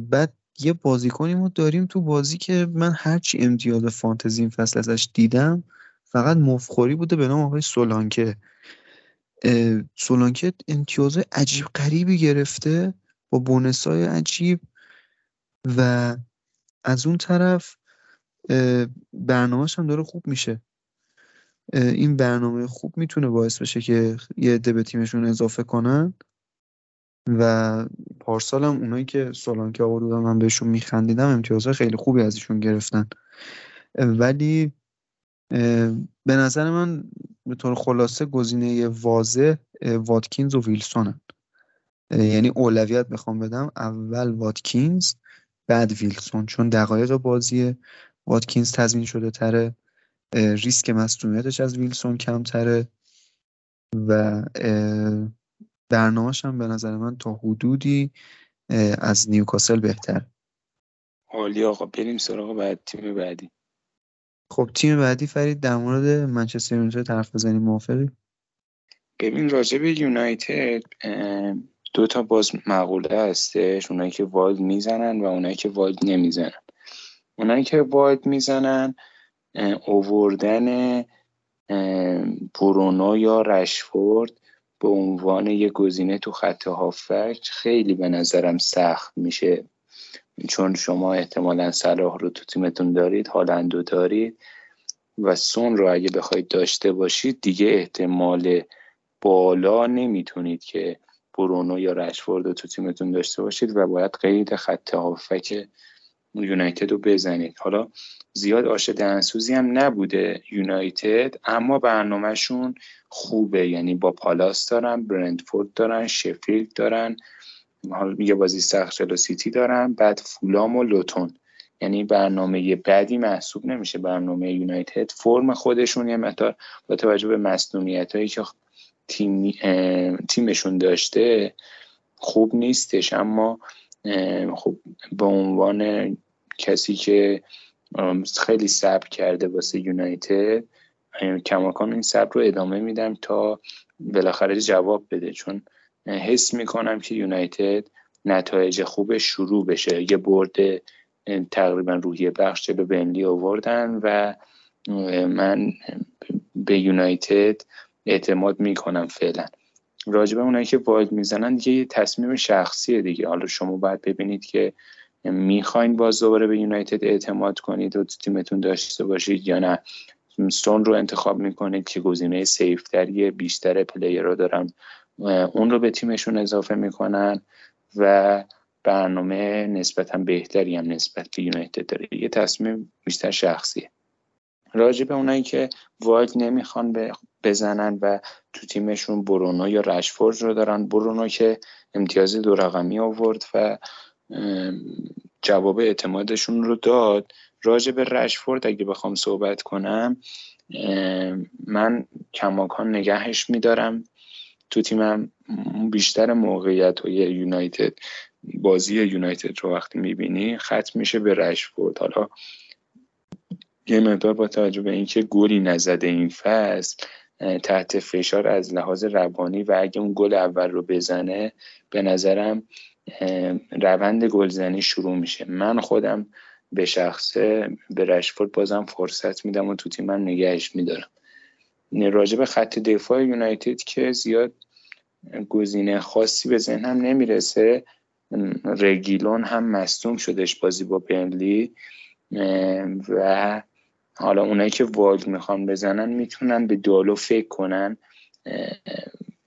بعد یه بازیکنی ما داریم تو بازی که من هرچی امتیاز فانتزی این فصل ازش دیدم فقط مفخوری بوده به نام آقای سولانکه. سولانکه امتیاز عجیب غریبی گرفته با بونسای عجیب و از اون طرف برنامهش هم داره خوب میشه. این برنامه خوب می‌تونه باعث بشه که یه عده به تیمشون اضافه کنن. و پارسال هم اونایی که سولانکه آورده من بهشون میخندیدم امتیازهای خیلی خوبی ازشون گرفتن. ولی به نظر من به طور خلاصه گزینه واضح واتکینز و ویلسونن. یعنی اولویت بخوام بدم اول واتکینز بعد ویلسون چون دقایق بازی واتکینز تضمین شده تره. ریسک مصدومیتش از ویلسون کمتره و برنامهش هم به نظر من تا حدودی از نیوکاسل بهتر عالی آقا. بریم سراغ بعد تیم بعدی. خب تیم بعدی فرید در مورد منچستر یونایتد طرف بزنیم موافقی؟ ببین راجع به یونایتد دو تا باز مقوله هستش. اونایی که واید می‌زنن و اونایی که واید نمی‌زنن. اونایی که واید می‌زنن اووردن برونو یا رشفورد به عنوان یه گزینه تو خط هافک خیلی به نظرم سخت میشه. چون شما احتمالا صلاح رو تو تیمتون دارید هالندو دارید و سون رو اگه بخواید داشته باشید دیگه احتمال بالا نمی‌تونید که برونو یا رشفورد رو تو تیمتون داشته باشید و باید قید خط هافک یونایتد رو بزنید. حالا زیاد آش دهنسوزی هم نبوده یونایتد اما برنامهشون خوبه. یعنی با پالاس دارن برندفورد دارن شفیلد دارن یه بازی سخت سیتی دارن بعد فولام و لوتون. یعنی برنامه بعدی محسوب نمیشه. برنامه یونایتد فرم خودشون یه مقدار با توجه به مصنومیت هایی که تیم، تیمشون داشته خوب نیستش. اما خب به عنوان کسی که خیلی صبر کرده واسه یونایتد کماکان این صبر رو ادامه میدم تا بالاخره جواب بده. چون حس می‌کنم که یونایتد نتایج خوب شروع بشه. یه برد تقریبا روحی بخش جلو بنلی آوردن و من به یونایتد اعتماد می‌کنم فعلا. راجبه اونایی که wild می‌زنن دیگه یه تصمیم شخصیه دیگه. حالا شما باید ببینید که می‌خواین باز دوباره به یونایتد اعتماد کنید و تیمتون داشته باشید یا نه. ستون رو انتخاب می‌کنید که گزینه safe تری بیشتر player رو دارن اون رو به تیمشون اضافه می‌کنن و برنامه نسبتا بهتری هم نسبت به یونایتد داره. یه تصمیم بیشتر شخصیه. راجع به اونایی که وایلد نمی‌خوان بزنن و تو تیمشون برونو یا رشفورد رو دارن. برونو که امتیاز دو رقمی آورد و جواب اعتمادشون رو داد. راجع به رشفورد اگه بخوام صحبت کنم من کماکان نگهش میدارم. تو تیمم بیشتر موقعیت و یونایتد بازی یونایتد رو وقتی می‌بینی ختم میشه به رشفورد. حالا یه مقدار با توجه به اینکه گلی نزده این فصل تحت فشار از لحاظ روانی و اگه اون گل اول رو بزنه به نظرم روند گلزنی شروع میشه. من خودم به شخصه به رشفورد بازم فرصت میدم و تو تیمم نگهش میدارم. راجع به خط دفاع یونایتد که زیاد گزینه خاصی به ذهنم نمی‌رسه. رگیلون هم مصدوم شدش بازی با بنلی و حالا اونایی که والد می‌خوان بزنن می‌تونن به دالو فکر کنن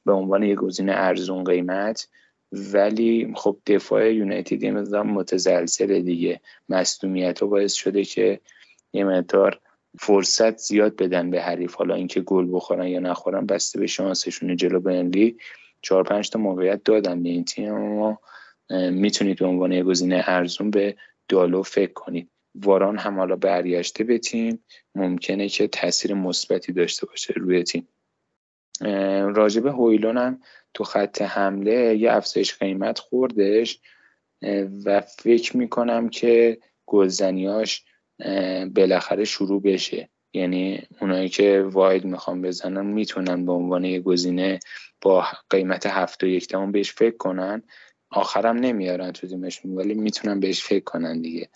به عنوان یه گزینه ارزون قیمت. ولی خب دفاع یونایتد یه مقدار متزلزل دیگه. مصدومیت رو باعث شده که یه مقدار فرصت زیاد بدن به حریف. حالا اینکه گل بخورن یا نخورن بسته به شانسشون جلو بنلی چهار پنج تا موقعیت دادن به این تیم اما می‌تونید به عنوان یه گزینه ارزون به دالو فکر کنید. واران هم حالا برگشته به تیم ممکنه که تاثیر مثبتی داشته باشه روی تیم. راجب هویلون هم تو خط حمله یه افزایش قیمت خوردش و فکر می‌کنم که گلزنیاش بالاخره شروع بشه. یعنی اونایی که واید می‌خوام بزنن می‌تونن به عنوان یه گزینه با قیمت هفت و یک بهش فکر کنن. آخرم نمیارن تو تیمشون ولی می‌تونن بهش فکر کنن دیگه.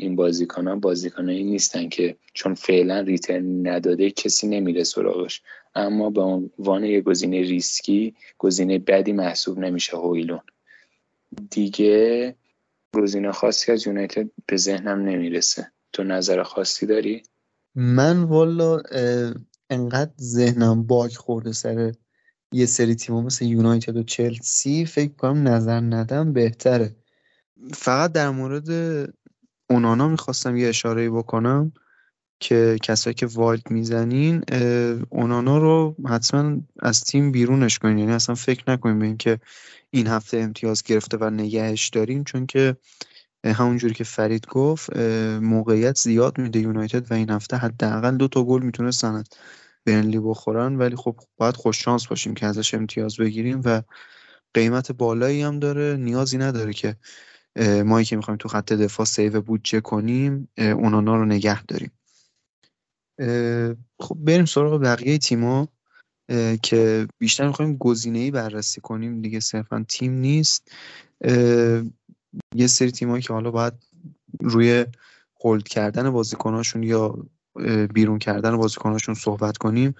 این بازیکن ها بازیکن نیستن که چون فعلا ریترن نداده کسی نمیره سراغش. اما به عنوان یه گزینه ریسکی گزینه بدی محسوب نمیشه هویلون. دیگه گزینه خاصی از یونایتد به ذهنم نمی‌رسه. تو نظر خاصی داری؟ من والا انقدر ذهنم باگ خورده سر یه سری تیم مثل یونایتد و چلسی فکر کنم نظر ندم بهتره. فقط در مورد اونانا می‌خواستم یه اشاره بکنم که کسایی که والد می‌زنین اونانا رو حتما از تیم بیرونش کنین. یعنی اصلا فکر نکنیم به اینکه این هفته امتیاز گرفته و نگهش داریم چون که همونجوری که فرید گفت موقعیت زیاد میده یونایتد و این هفته حداقل دو تا گل می‌تونه سند برنلی بخورن. ولی خب باید خوش شانس باشیم که ازش امتیاز بگیریم و قیمت بالایی هم داره نیازی نداره که مایی که می‌خوایم تو خط دفاع سیو بودجه کنیم اونانا رو نگه داریم. خب بریم سراغ بقیه تیما که بیشتر می‌خوایم گزینه ای بررسی کنیم دیگه صرفا تیم نیست. یه سری تیمایی که حالا باید روی هولد کردن بازیکناشون یا بیرون کردن بازیکناشون صحبت کنیم.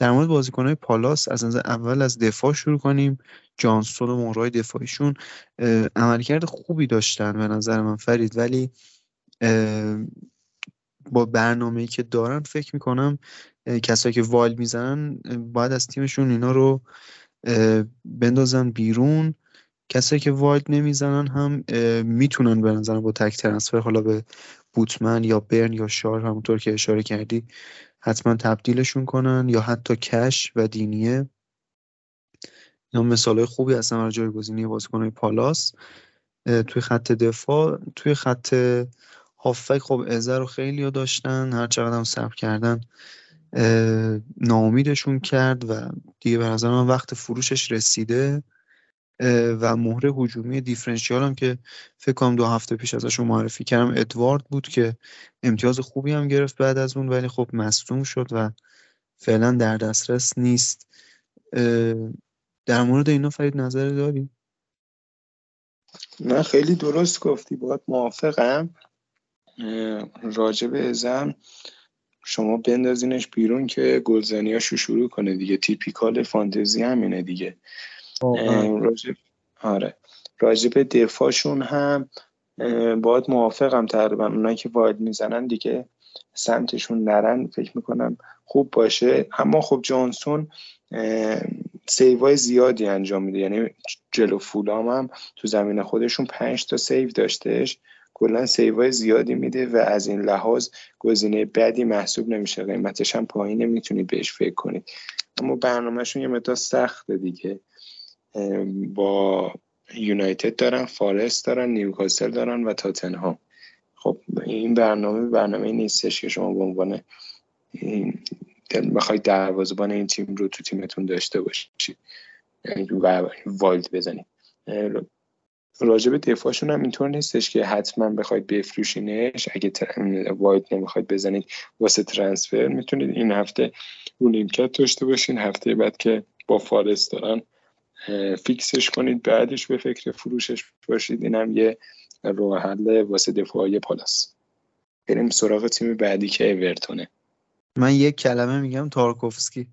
در مورد بازیکنهای پالاس از نظر اول از دفاع شروع کنیم. جانسون و مهرهای دفاعیشون عملکرد خوبی داشتن به نظر من فرید. ولی با برنامه‌ای که دارن فکر می‌کنم کسایی که وایل می‌زنن باید از تیمشون اینا رو بندازن بیرون. کسایی که وایلد نمی‌زنن هم می‌تونن به نظرم با تک ترنسفر حالا به بوتمن یا برن یا شار همونطور که اشاره کردی حتما تبدیلشون کنن یا حتی کش و دینیه. یا مثال خوبی هستن برای جایگزینی بازیکنهای پالاس. توی خط دفاع توی خط هافک خب ازه رو خیلی ها داشتن هر چقدر هم صبر کردن ناامیدشون کرد و دیگه به نظر من وقت فروشش رسیده. و مهره هجومی دیفرنشیال هم که فکر کنم دو هفته پیش ازشون معرفی کردم ادوارد بود که امتیاز خوبی هم گرفت بعد از اون ولی خب مصدوم شد و فعلا در دسترس نیست. در مورد اینا فرید نظر داری؟ نه خیلی درست گفتی باید موافقم. راجب ازم شما بندازینش بیرون که گلزنیاشو شروع کنه دیگه. تیپیکال فانتزی همینه دیگه. راجب آره. راجب دفاعشون هم باید موافقم تقریبا. اونایی که واید می‌زنن دیگه سمتشون نرن. فکر می‌کنم خوب باشه. اما خب جانسون سیوای زیادی انجام میده. یعنی جلو فولام هم تو زمین خودشون پنج تا save داشتش کلا save ای زیادی میده و از این لحاظ گزینه بدی محسوب نمیشه. قیمتش هم پایینه. می‌تونید بهش فکر کنید. اما برنامهشون یه مقدار سخته دیگه. با یونایتد دارن فارست دارن نیوکاسل دارن و تاتنهام. خب این برنامه برنامه نیستش که شما به عنوان بخواید دروازبان این تیم رو تو تیمتون داشته باشید یعنی wild بزنید. راجب دفاعشون هم اینطور نیستش که حتما بخواید بفروشینش. اگه wild نمی‌خواید بزنید واسه transfer می‌تونید این هفته رو نیمکت داشته باشین. هفته بعد که با فارست دارن fix ش کنید بعدش به فکر فروشش باشید. اینم یه راه حل واسه دفاعی پالاس. بریم سراغ تیم بعدی که اورتونه من یک کلمه میگم تارکوفسکی.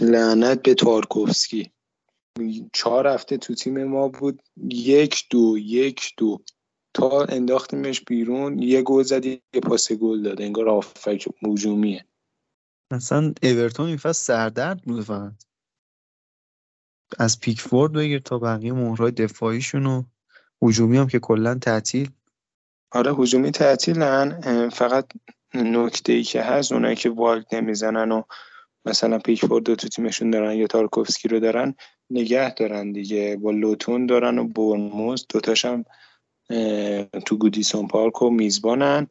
لعنت به تارکوفسکی. چهار هفته تو تیم ما بود. یک دو یک دو. تا انداختیمش بیرون یه گل زدی یه پاس گل داده انگار آفک موجومیه اصلا اورتون این فصل سردرد بوده فقط. از پیکفورد بگیر تا بقیه مهرهای دفاعیشون و هجومی هم که کلا تعطیل. آره هجومی تعطیلن. فقط نکته ای که هست اونایی که والد نمی‌زنن و مثلا پیکفورد رو تو تیمشون دارن یا تارکوفسکی رو دارن نگه دارن دیگه. با لوتون دارن و برنموز دوتاش هم تو گودیسون پارک و میزبانن.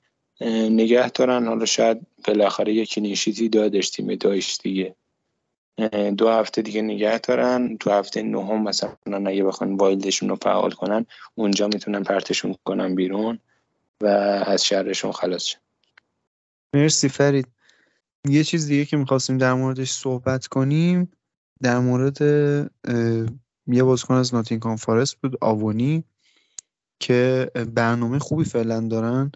نگه دارن. حالا شاید بالاخره یکی نیشیتی دادش تیم داشت دیگه. دو هفته دیگه نگه دارن. تو هفته نهم مثلا اگه بخوان وایلدشون رو فعال کنن اونجا می‌تونن پرتشون کنن بیرون و از شهرشون خلاص شن مرسی فرید. یه چیز دیگه که می‌خواستیم در موردش صحبت کنیم در مورد یه بازیکن از ناتینگهام فارست بود آوونی که برنامه خوبی فعلا دارن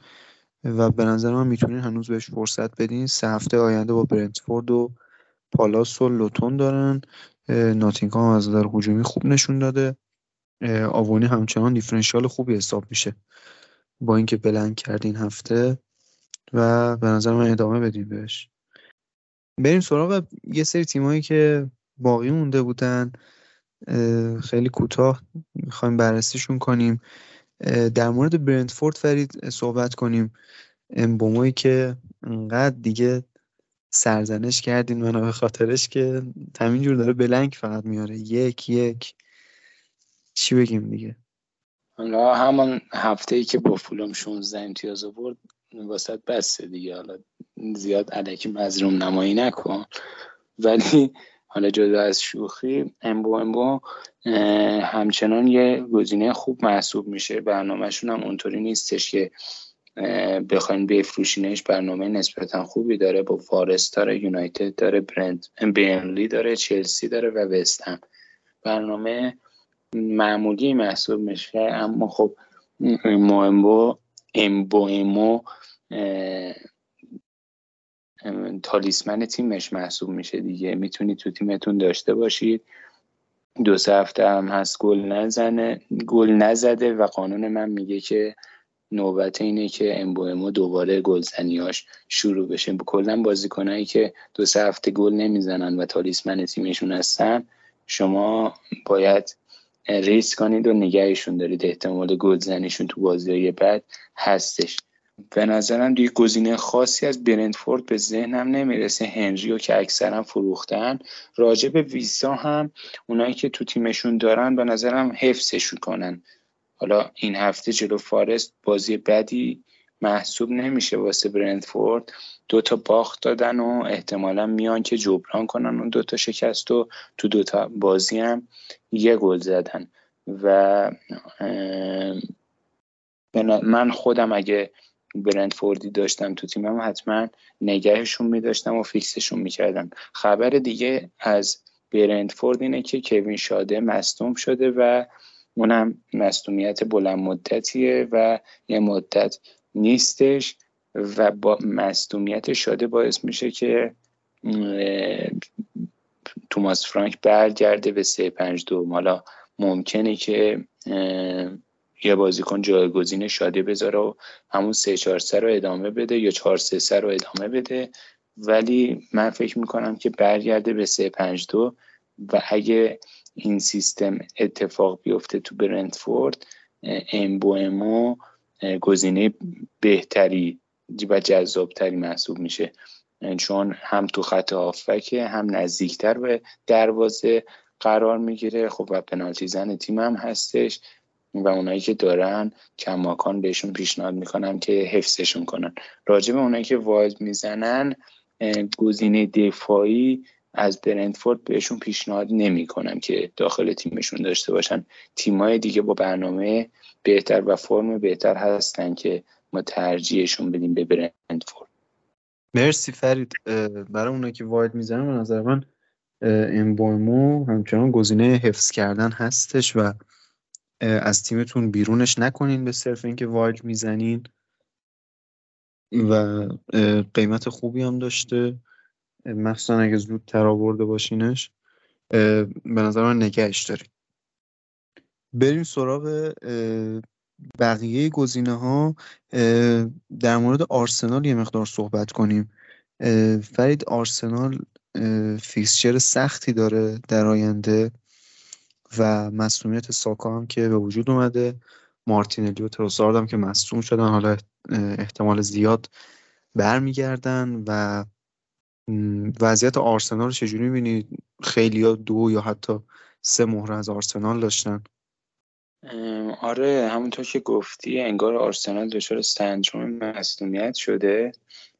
و به نظر من می‌تونین هنوز بهش فرصت بدین. سه هفته آینده با برنتفورد و پالاس و لوتون دارن. ناتینگهام از نظر هجومی خوب نشون داده. آوونی همچنان دیفرنشیال خوبی حساب میشه. با اینکه بلند کرد این هفته و به نظر من ادامه بدیم بهش. بریم سراغ یه سری تیمایی که باقی مونده بودن. خیلی کوتاه می‌خوایم بررسیشون کنیم. در مورد برندفورد فرید صحبت کنیم. امبومایی که انقدر دیگه سرزنش کردین منو به خاطرش که جور داره بلنک فقط میاره. یک یک. چی بگیم دیگه؟ حالا همون هفته ای که با فولم 16 امتیاز آورد واسط بسته دیگه. حالا زیاد علکی مظلوم نمایی نکن. ولی حالا جدا از شوخی امبو امبو همچنان یه گزینه خوب محسوب میشه. برنامهشون هم اونطوری نیستش که بخواین بفروشینش برنامه نسبتا خوبی داره با فارست داره یونایتد داره برند بینلی داره چلسی داره و وستهم برنامه معمولی محسوب میشه اما خب امبو امبو امو تالیسمن تیمش محسوب میشه دیگه. می‌تونید تو تیمتون داشته باشید. دو سه هفته هم هست گل نزنه گل نزده و قانون من میگه که نوبت اینه که امبو دوباره گلزنیاش شروع بشه. کلا بازیکنایی که دو سه هفته گل نمی‌زنن و تالیسمن تیمشون هستن شما باید ریس کنید و نگهشون دارید. احتمال گلزنیشون تو بازی بعد هستش. به نظرم دیگه گزینه خاصی از برندفورد به ذهنم نمی‌رسه. هنریو که اکثرا فروختن راجع به ویسا هم اونایی که تو تیمشون دارن به نظرم حفظشون کنن. حالا این هفته جلو فارست بازی بدی محسوب نمیشه واسه برندفورد. دو تا باخت دادن و احتمالا میان که جبران کنن اون دوتا شکست و تو دوتا بازی هم یه گل زدن. و من خودم اگه برندفوردی داشتم تو تیمم حتما نگهشون میداشتم و فیکسشون می‌کردم. خبر دیگه از برندفورد اینه که کوین شاده مصدوم شده و اونم مصدومیت بلند مدتیه و یه مدت نیستش و با مصدومیت شاده باعث میشه که توماس فرانک برگرده به سه پنج دو حالا ممکنه که یه بازیکن جایگزین شاده بذاره و همون سه چهار سه رو ادامه بده یا چهار سه سه رو ادامه بده. ولی من فکر می‌کنم که برگرده به سه پنج دو و اگه این سیستم اتفاق بیفته تو برنتفورد امبو امو گزینه بهتری و جذابتری محسوب میشه. چون هم تو خط آفکه هم نزدیکتر به دروازه قرار می‌گیره. خب و پنالتی زن تیم هم هستش و اونایی که دارن کماکان بهشون پیشنهاد می‌کنم که حفظشون کنن. راجع به اونایی که واید می‌زنن گزینه دفاعی از برندفورد بهشون پیشنهاد نمی کنم که داخل تیمشون داشته باشن. تیمای دیگه با برنامه بهتر و فرم بهتر هستن که ما ترجیحشون بدیم به برندفورد مرسی فرید. برای اونایی که واید می‌زنن به نظر من امبایمو همچنان گزینه حفظ کردن هستش و از تیمتون بیرونش نکنین به صرف اینکه واید می‌زنین و قیمت خوبی هم داشته. مخصوصا اگه زودتر آورده باشینش به نظر من نگهش داریم بریم سراغ بقیه گزینه ها در مورد آرسنال یه مقدار صحبت کنیم. فرید آرسنال فیکسچر سختی داره در آینده و مسئولیت ساکا هم که به وجود اومده. مارتینلی و تروسارد هم که مصوم شدن حالا احتمال زیاد برمیگردن و وضعیت آرسنال رو چجوری می‌بینید خیلی یا دو یا حتی سه مهره از آرسنال داشتن. آره همونطور که گفتی انگار آرسنال دچار سندروم مصدومیت شده.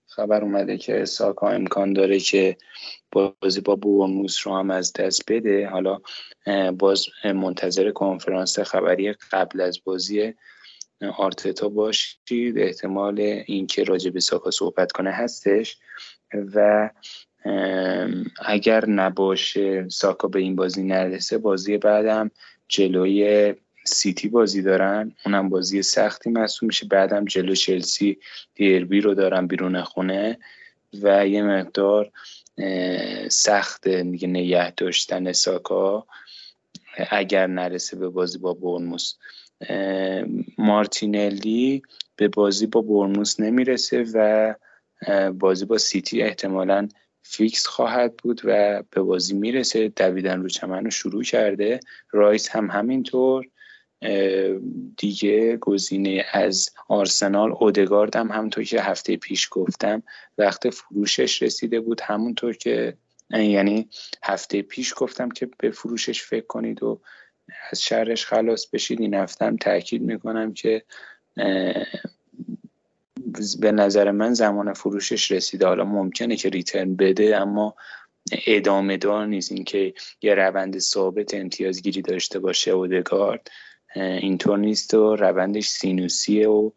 خبر اومده که ساکا امکان داره که بازی با بورنوس رو هم از دست بده. حالا باز منتظر کنفرانس خبری قبل از بازی آرتتا باشید. احتمال اینکه راجع به ساکا صحبت کنه هستش. و اگر نباشه ساکا به این بازی نرسه بازی بعدم جلوی سیتی بازی دارن. اونم بازی سختی محسوب میشه. بعدم جلو چلسی دیربی رو دارن بیرون خونه و یه مقدار سخت دیگه نگه داشتن ساکا اگر نرسه به بازی با بورنموث مارتینلی به بازی با بورنموث نمی‌رسه و بازی با سیتی احتمالا fix خواهد بود و به بازی می‌رسه. دویدن رو چمن رو شروع کرده. رایس هم همینطور. دیگه گزینه از آرسنال اودگارد هم همونطور که هفته پیش گفتم وقت فروشش رسیده بود. همونطور که یعنی هفته پیش گفتم که به فروشش فکر کنید و از شرش خلاص بشید. این هفته هم تاکید می‌کنم که به نظر من زمان فروشش رسیده. حالا ممکنه که ریترن بده اما ادامه دار نیست. اینکه یه روند ثابت امتیازگیری داشته باشه اودگارد اینطور نیست و روندش سینوسیه و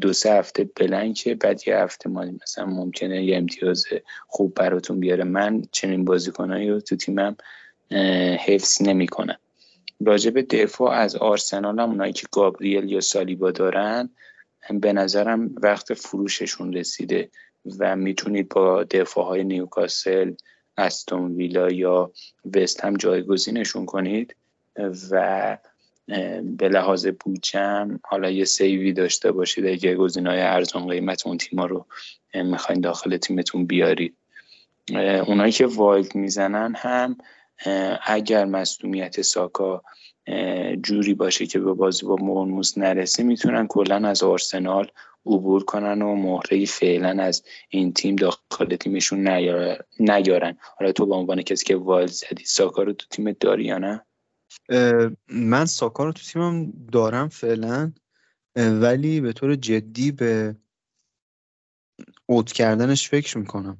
دو سه هفته بلنکه بعد یه هفته ما مثلا ممکنه یه امتیاز خوب براتون بیاره. من چنین بازیکنایی رو تو تیمم حفظ نمی‌کنم. راجع به دفاع از آرسنال هم اونایی که گابریل یا سالیبا دارن به نظرم وقت فروششون رسیده و می‌تونید با دفاع های نیوکاسل استون ویلا یا وست هم جایگزینشون کنید و به لحاظ بودجم حالا یه save ی داشته باشید اگه گزینه‌های ارزان قیمت اون تیما رو می‌خواین داخل تیمتون بیارید. اونایی که wild می‌زنن هم اگر مصدومیت ساکا جوری باشه که به بازی با بورنموث نرسه می‌تونن کلا از آرسنال عبور کنن و مهره فعلا از این تیم داخل تیمشون نیارن. حالا تو به عنوان کسی که wild زدی ساکا رو تو تیم داری یا نه؟ من ساکا رو تو تیمم دارم فعلا ولی به طور جدی به اوت کردنش فکر می‌کنم.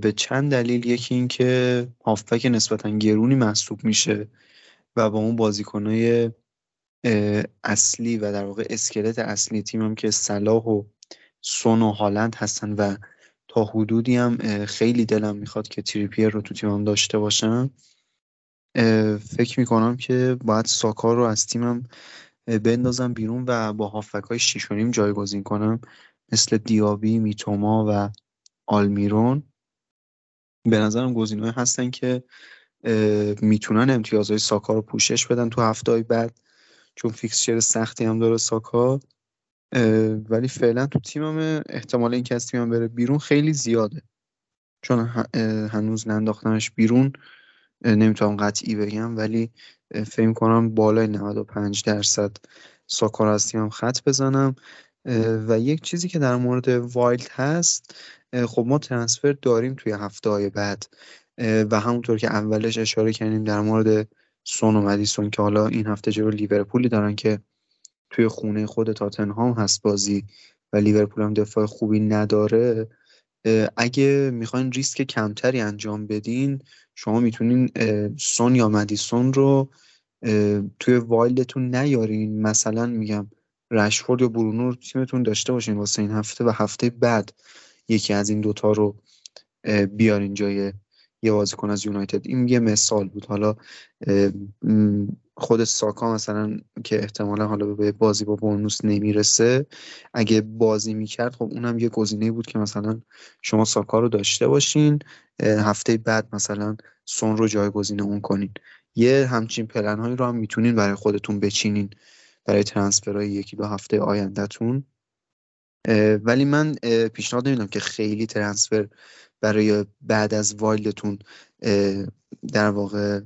به چند دلیل یکی این که هافبک نسبتا گرونی محسوب میشه. و با اون بازیکنهای اصلی و در واقع اسکلت اصلی تیمم که صلاح و سون و هالند هستن و تا حدودی هم خیلی دلم می‌خواد که تریپیر رو تو تیمم داشته باشم. فکر می‌کنم که باید ساکا رو از تیمم بندازم بیرون و با هافک های شیشونیم جایگزین کنم. مثل دیابی، میتوما و آلمیرون. به نظرم گزینه هستن که می‌تونن امتیازهای ساکا رو پوشش بدن تو هفته بعد چون فیکسچر سختی هم داره ساکا. ولی فعلا تو تیمم احتمال اینکه از تیمم بره بیرون خیلی زیاده. چون هنوز ننداختمش بیرون نمی‌تونم قطعی بگم ولی فکر کنم بالای 95 درصد ساکاراستی هم خط بزنم. و یک چیزی که در مورد وایلد هست خب ما ترنسفر داریم توی هفته های بعد. و همونطور که اولش اشاره کردیم در مورد سون و مدیسون که حالا این هفته جلو لیورپولی دارن که توی خونه خود تاتنهام هست بازی و لیورپول هم دفاع خوبی نداره اگه می‌خواین ریسک کمتری انجام بدین شما می‌تونین سون یا مدیسون رو توی وایلدتون نیارین. مثلا میگم رشفورد یا برونو رو تیمتون داشته باشین واسه این هفته و هفته بعد یکی از این دوتا رو بیارین جای یه بازیکن از یونایتد. این یه مثال بود. حالا خود ساکا مثلا که احتمالا حالا به بازی با بورنوس نمی‌رسه اگه بازی می‌کرد خب اونم یه گزینه بود که مثلا شما ساکا رو داشته باشین هفته بعد مثلا سون رو جایگزین اون کنین. یه همچین پلن هایی رو هم می‌تونین برای خودتون بچینین برای ترنسفرهای یکی دو هفته آیندهتون. ولی من پیشنهاد نمیدم که خیلی ترنسفر برای بعد از وایلدتون در واقع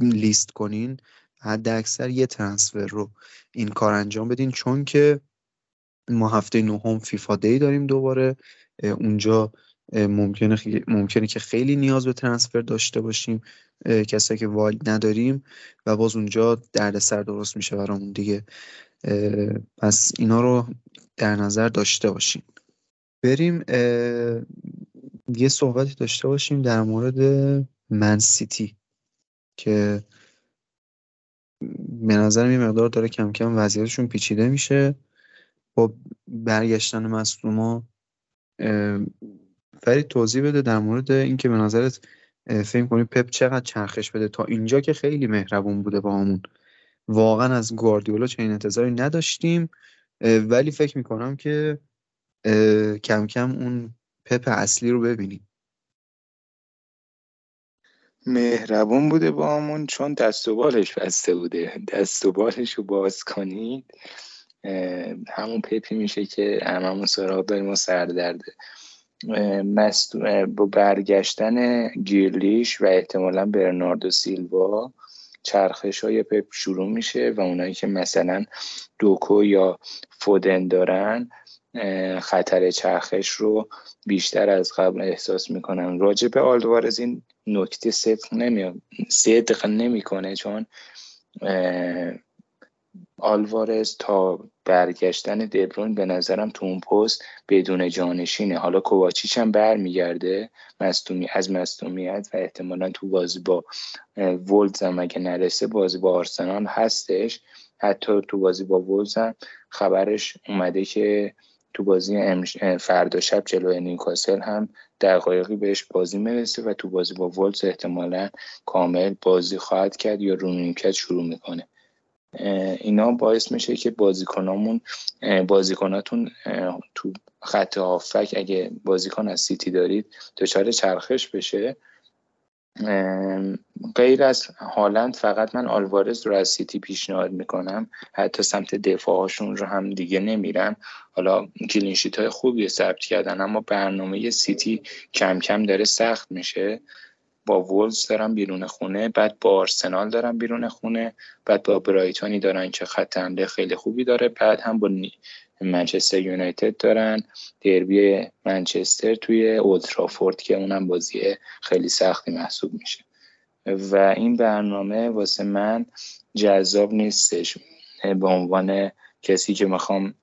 لیست کنین. حد اکثر یه ترنسفر رو این کار انجام بدین چون که ما هفته نهم فیفا دی داریم دوباره. اونجا ممکنه, ممکنه که خیلی نیاز به ترنسفر داشته باشیم کسایی که وایلد نداریم و باز اونجا دردسر درست میشه برامون دیگه. پس اینا رو در نظر داشته باشیم بریم یه صحبتی داشته باشیم در مورد من سیتی که به نظرم یه مقدار داره کم کم وضعیتشون پیچیده میشه. با برگشتن مصدوما فرید توضیح بده در مورد اینکه به نظرت فکر کنی پپ چقدر چرخش بده؟ تا اینجا که خیلی مهربون بوده با همون. واقعا از گواردیولا چنین انتظاری نداشتیم ولی فکر می‌کنم که کم کم اون پپ اصلی رو ببینیم. مهربون بوده با همون چون دست و بالش بسته بوده. دست و بالش رو باز کنید. همون پپی میشه که هممون سراغ داریم و سردرده با برگشتن گیرلیش و احتمالا برناردو سیلوا چرخش های پپ شروع میشه و اونایی که مثلا دوکو یا فودن دارن خطر چرخش رو بیشتر از قبل احساس می‌کنن راجع به آلوارز این نکته صدق نمی صدق نمی‌کنه چون آلوارز تا برگشتن دبرون به نظرم تو اون پست بدون جانشینه. حالا کوواچیچ هم برمیگرده مصدومی از مصدومیت و احتمالا تو بازی با ولز هم اگه نرسه بازی با آرسنال هستش. حتی تو بازی با ولز هم خبرش اومده که تو بازی فردا شب جلوی نیوکاسل هم دقایقی بهش بازی می‌رسه و تو بازی با ولز احتمالا کامل بازی خواهد کرد یا رو شروع می‌کنه. اینا باعث میشه که بازیکنامون بازیکناتون تو خط هافک اگه بازیکن از سیتی دارید دچار چرخش بشه. غیر از هالند فقط من آلوارز رو از سیتی پیشنهاد می‌کنم. حتی سمت دفاعشون رو هم دیگه نمیرن. حالا clean sheet های خوبی ثبت کردن اما برنامه سیتی کم کم داره سخت میشه. با ولوز دارن بیرون خونه بعد با آرسنال دارن بیرون خونه بعد با برایتونی دارن که خط حمله خیلی خوبی داره بعد هم با منچستر یونایتد دارن. دربی منچستر توی اولترافورد که اونم بازی خیلی سختی محسوب میشه. و این برنامه واسه من جذاب نیستش. به عنوان کسی که می‌خوام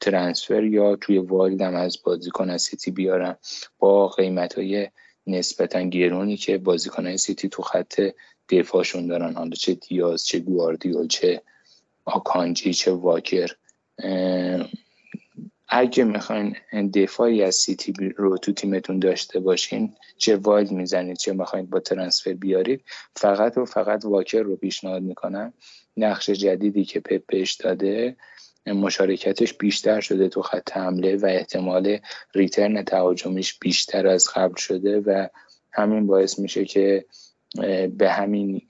ترانسفر یا توی والدم از بازیکن از سیتی بیارم با قیمت های نسبتا گرونی که بازیکنهای سیتی تو خط دفاعشون دارن. حالا چه دیاز چه گواردیول چه آکانجی چه واکر. اگه می‌خواین دفاعی از سیتی رو تو تیمتون داشته باشین چه wild می‌زنید چه می‌خواین با transfer بیارید فقط و فقط واکر رو پیشنهاد می‌کنم. نقش جدیدی که پپ بهش داده مشارکتش بیشتر شده تو خط حمله و احتمال return تهاجمیش بیشتر از قبل شده و همین باعث میشه که به همین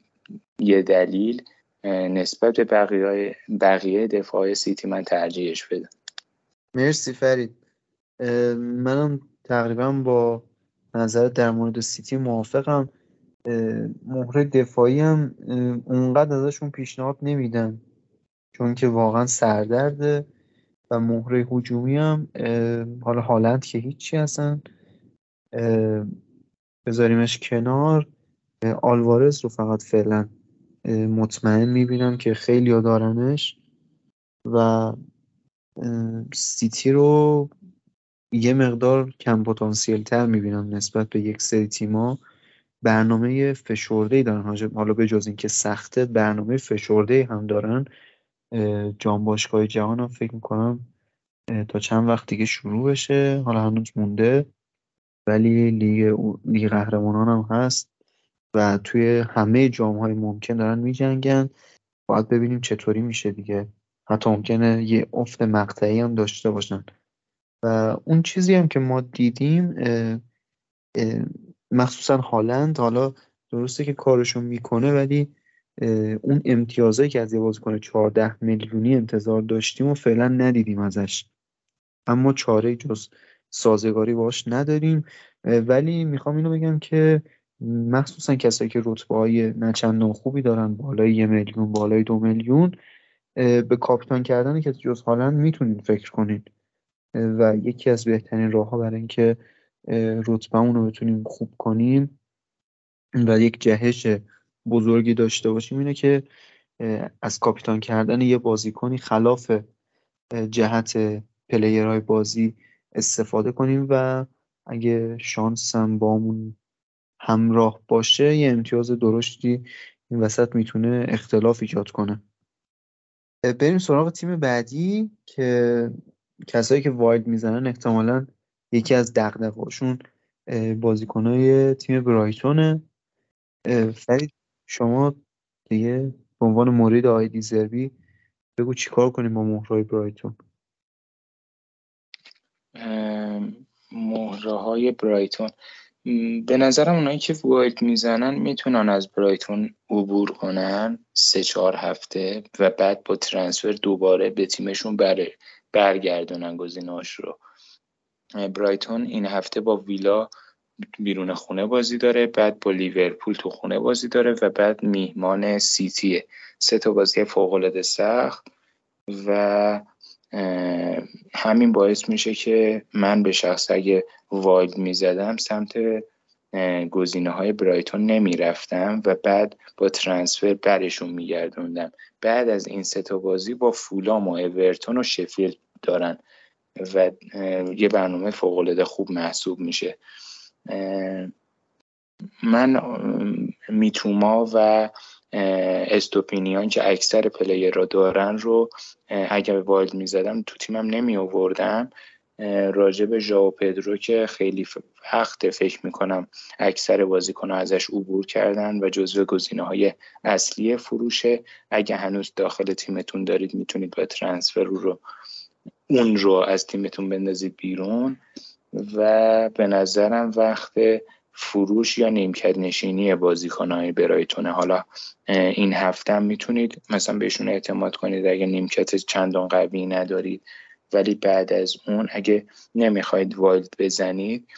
یه دلیل نسبت به بقیه, بقیه دفاع سیتی من ترجیحش بدم. مرسی فرید. منم تقریبا با نظر در مورد سیتی موافقم. مهره دفاعی هم اونقدر ازشون پیشنهاد نمیدم چون که واقعا سردرده و مهره هجومی هم حالا هالند که هیچی هستن. بذاریمش کنار. آلوارز رو فقط فعلا مطمئن می‌بینم که خیلی دارنش و سیتی رو یه مقدار کم پتانسیل تر می‌بینم نسبت به یک سری تیما برنامه فشرده دارن. حالا به جز اینکه سخته برنامه فشرده هم دارن. جام باشگاه جهان هم فکر می‌کنم تا چند وقت دیگه شروع بشه. حالا هنوز مونده ولی لیگ لیگ قهرمانان هم هست. و توی همه جام های ممکن دارن میجنگن. باید ببینیم چطوری میشه دیگه. حتی ممکنه یه افت مقطعی هم داشته باشن. و اون چیزی هم که ما دیدیم مخصوصا هالند حالا درسته که کارشون می‌کنه ولی اون امتیازهایی که از یه بازیکن 14 میلیونی انتظار داشتیم و فعلا ندیدیم ازش. اما چاره جز سازگاری باش نداریم. ولی می‌خوام اینو بگم که مخصوصا کسایی که رتبه های نچندان خوبی دارن بالای یه میلیون بالای دو میلیون به کاپیتان کردن که جز هالند می‌تونین فکر کنین. و یکی از بهترین راه ها برای اینکه رتبه رو بتونیم خوب کنیم و یک جهش بزرگی داشته باشیم اینه که از کاپیتان کردن یه بازیکنی خلاف جهت پلیرهای بازی استفاده کنیم و اگه شانس هم بامون همراه باشه یه امتیاز درشتی این وسط می‌تونه اختلاف ایجاد کنه. بریم سراغ تیم بعدی که کسایی که واید می‌زنن احتمالا یکی از دقدقهاشون بازیکنهای تیم برایتونه. فرید شما دیگه به عنوان مورد آیدی زربی بگو چیکار کنیم با مهرهای برایتون؟ مهره های برایتون. به نظرم اونایی که واید می‌زنن می‌تونن از برایتون عبور کنن سه چهار هفته و بعد با ترنسفر دوباره به تیمشون بره برگردونن گزینهاش رو. برایتون این هفته با ویلا بیرون خونه بازی داره بعد با لیورپول تو خونه بازی داره و بعد میهمان سیتیه. سه تا بازی فوق العاده سخت و همین باعث میشه که من به شخصه اگه wild می‌زدم سمت گزینه های برایتون نمی‌رفتم و بعد با transfer برشون میگردوندم. بعد از این سه تا بازی با فولام و اورتون و شفیلد دارن و یه برنامه فوق خوب محسوب میشه. من میتوما و استوپینیان که اکثر player ها دارن رو اگر wild می‌زدم تو تیمم نمی آوردم راجع به ژائو پدرو که خیلی وقت فکر می‌کنم اکثر بازیکن ازش عبور کردن و جزو گزینه های اصلی فروشه. اگه هنوز داخل تیمتون دارید می‌تونید با transfer رو اون رو از تیمتون بندازید بیرون. و به نظرم وقت فروش یا نیمکت نشینی بازیکنهای برایتونه. حالا این هفته هم می‌تونید مثلا بهشون اعتماد کنید اگه نیمکت چندان قوی ندارید. ولی بعد از اون اگه نمی‌خواید والد بزنید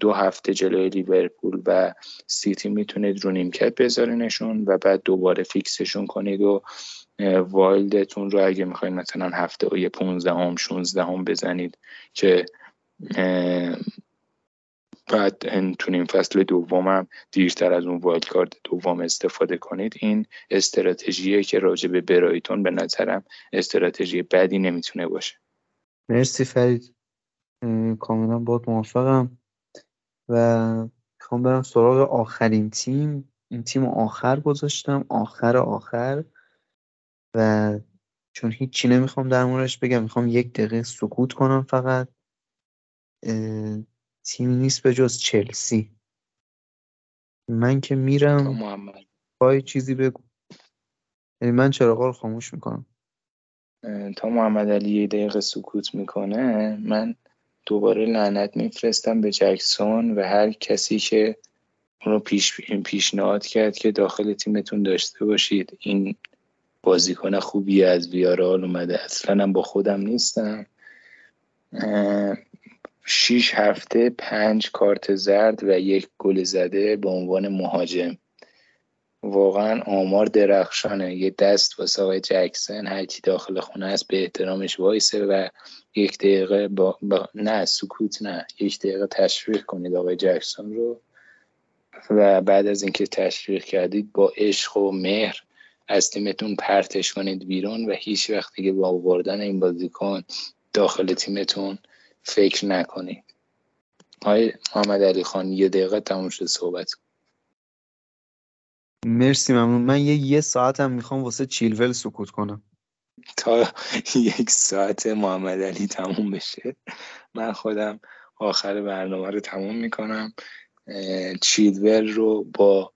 دو هفته جلوی لیورپول و سیتی می‌تونید رو نیمکت بذارینشون و بعد دوباره فیکسشون کنید و والدتون رو اگه می‌خواید مثلا هفته و یه 15 هم 16 هم بزنید که بعد تو این فصل دومم دیرتر از اون وایلد کارت دوم استفاده کنید. این استراتژیه که راجع به برایتون به نظرم استراتژی بدی نمی‌تونه باشه. مرسی فرید. کاملا باید موافقم. و می‌خوام برم سراغ آخرین تیم. این تیم آخر گذاشتم. آخر آخر. و چون هیچی نمی‌خوام در موردش بگم می‌خوام یک دقیقه سکوت کنم فقط. تیمی نیست به جز چلسی. من که میرم. پای چیزی بگو. یعنی من چراغا رو خاموش می‌کنم. تا محمد علی یه دقیقه سکوت می‌کنه من دوباره لعنت میفرستم به جکسون و هر کسی که اون رو پیش پیشنهاد کرد که داخل تیمتون داشته باشید این بازیکن خوبی از ویارال اومده. اصلا هم با خودم نیستم. شیش هفته پنج کارت زرد و یک گل زده به عنوان مهاجم. واقعا آمار درخشانه. یه دست واسه آقای جکسن هر داخل خونه است به احترامش وایسه و یک دقیقه با, نه سکوت نه. یک دقیقه تشویق کنید آقای جکسون رو. و بعد از اینکه تشویق کردید با عشق و مهر از تیمتون پرتش کنید بیرون و هیچ وقت دیگه با آوردن این بازیکن داخل تیمتون فکر نکنید آقای محمد علی خان یه دقیقه تموم شد صحبت. مرسی ممنون. من یه یه ساعت هم می‌خوام واسه چیلول سکوت کنم. تا یک ساعت محمد علی تموم بشه. من خودم آخر برنامه رو تموم می‌کنم. چیلول رو با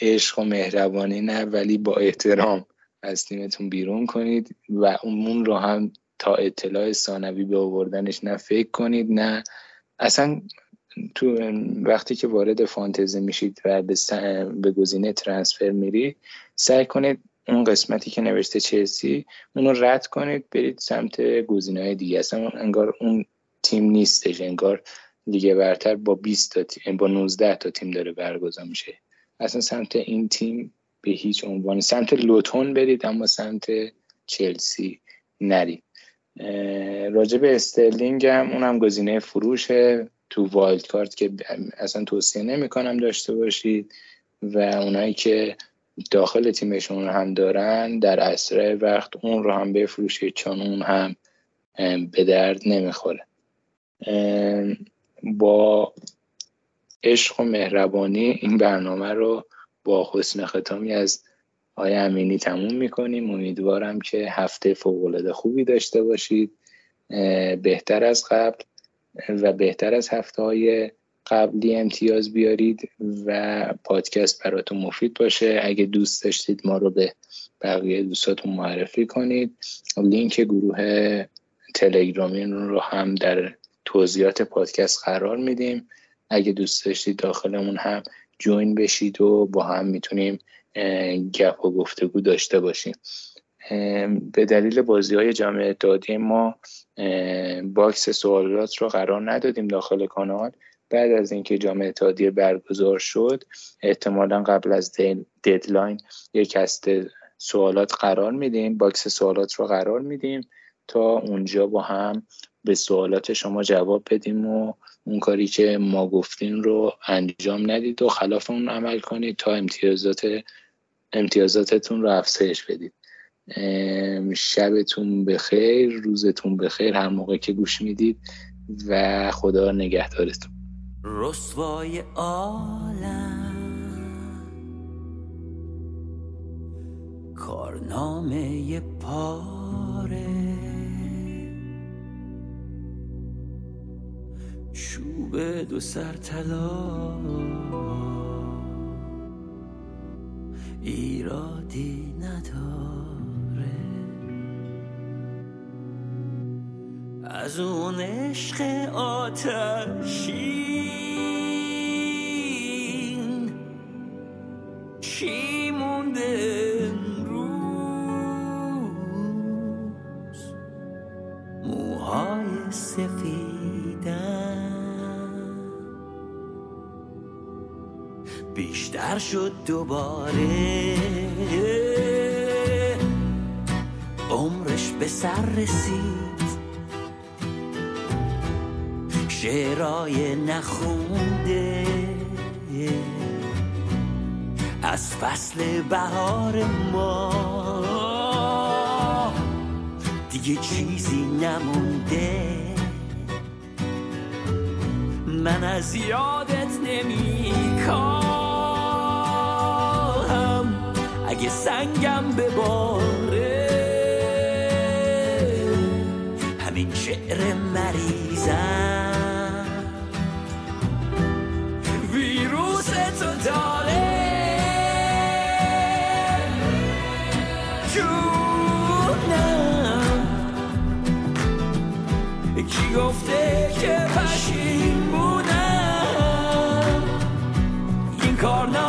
عشق و مهربانی نه ولی با احترام از تیمتون بیرون کنید و اون رو هم تا اطلاع ثانوی به آوردنش نه فکر کنید نه اصلا تو وقتی که وارد فانتزی میشید و به, به گزینه ترانسفر میرید سعی کنید اون قسمتی که نوشته چلسی اونو رد کنید برید سمت گزینه های دیگه. اصلا انگار اون تیم نیستش انگار لیگ برتر با 20 تا تیم با 19 تا تیم داره برگزار میشه. اصلا سمت این تیم به هیچ عنوان سمت لوتون برید اما سمت چلسی نرید. راجب استرلینگ هم اونم گزینه فروشه. تو wild card که اصلا توصیه نمی کنم داشته باشید. و اونایی که داخل تیمشون هم دارن در اسرع وقت اون رو هم بفروشید چون اون هم به درد نمی‌خوره. با عشق و مهربانی این برنامه رو با حسن ختامی از آیا امینی تموم می‌کنیم. امیدوارم که هفته فوقالعاده خوبی داشته باشید. بهتر از قبل و بهتر از هفته های قبلی امتیاز بیارید و پادکست براتون مفید باشه. اگه دوست داشتید ما رو به بقیه دوستاتون معرفی کنید. لینک گروه تلگرامی رو هم در توضیحات پادکست قرار میدیم. اگه دوست داشتید داخلمون هم جوین بشید و با هم می‌تونیم گپ و گفتگو داشته باشیم. به دلیل بازی های جامعه دادی ما box سوالات رو قرار ندادیم داخل کانال. بعد از اینکه جام اتحادیه برگزار شد احتمالا قبل از deadline یک هست سوالات قرار میدیم box سوالات رو قرار میدیم تا اونجا با هم به سوالات شما جواب بدیم و اون کاری که ما گفتیم رو انجام ندید و خلاف اون عمل کنید تا امتیازات امتیازاتتون رو افزایش بدید. شبتون بخیر روزتون بخیر هر موقع که گوش می‌دید و خدا نگهدارتون. رسوای عالم کارنامه پاره. چوب دو سر ایرادی نداره. از اون عشق آتشین چی مونده امروز؟ موهای سفیدن بیشتر شد دوباره. عمرش به سر رسید. شعرای نخونده. از فصل بهار ما. دیگه چیزی نمونده. من از یادت نمی اگه سنگم بباره. همین شعر مریضم. ویروس تو داره. جونم. کی گفته که بودم این کارنامه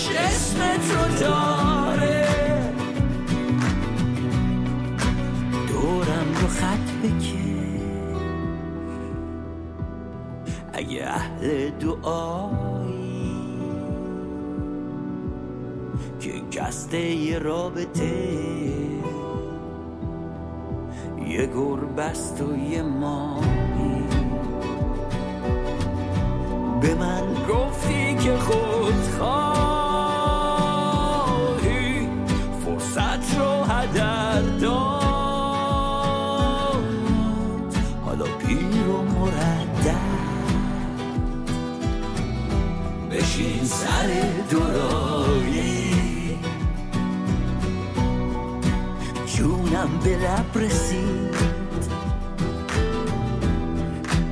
دلش اسم تو داره. دورم رو خط بکش. اگه اهل دعایی که قصد یه رابطه یه گربست و یه ماهی. به من گفتی که خود خواهی به لب رسید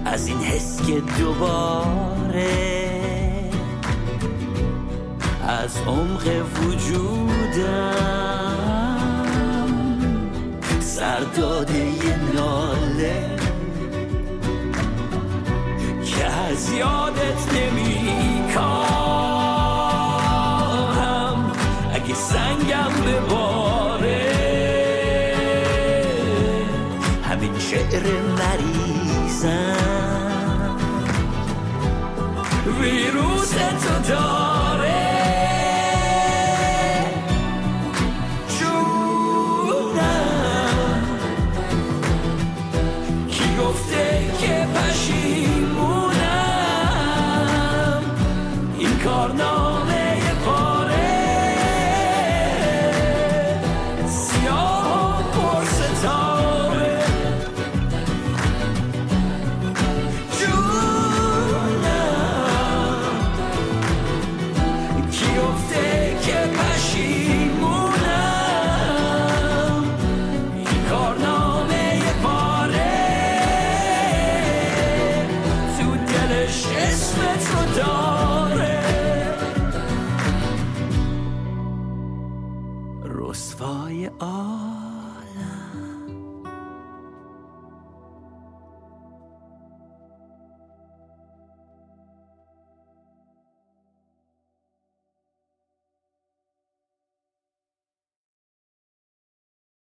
از این حس که دوباره از عمق وجودم سر داده یه ناله که از یادت نمی کاهم اگه سنگم بباره شعر مریضم. ویروس تو دار.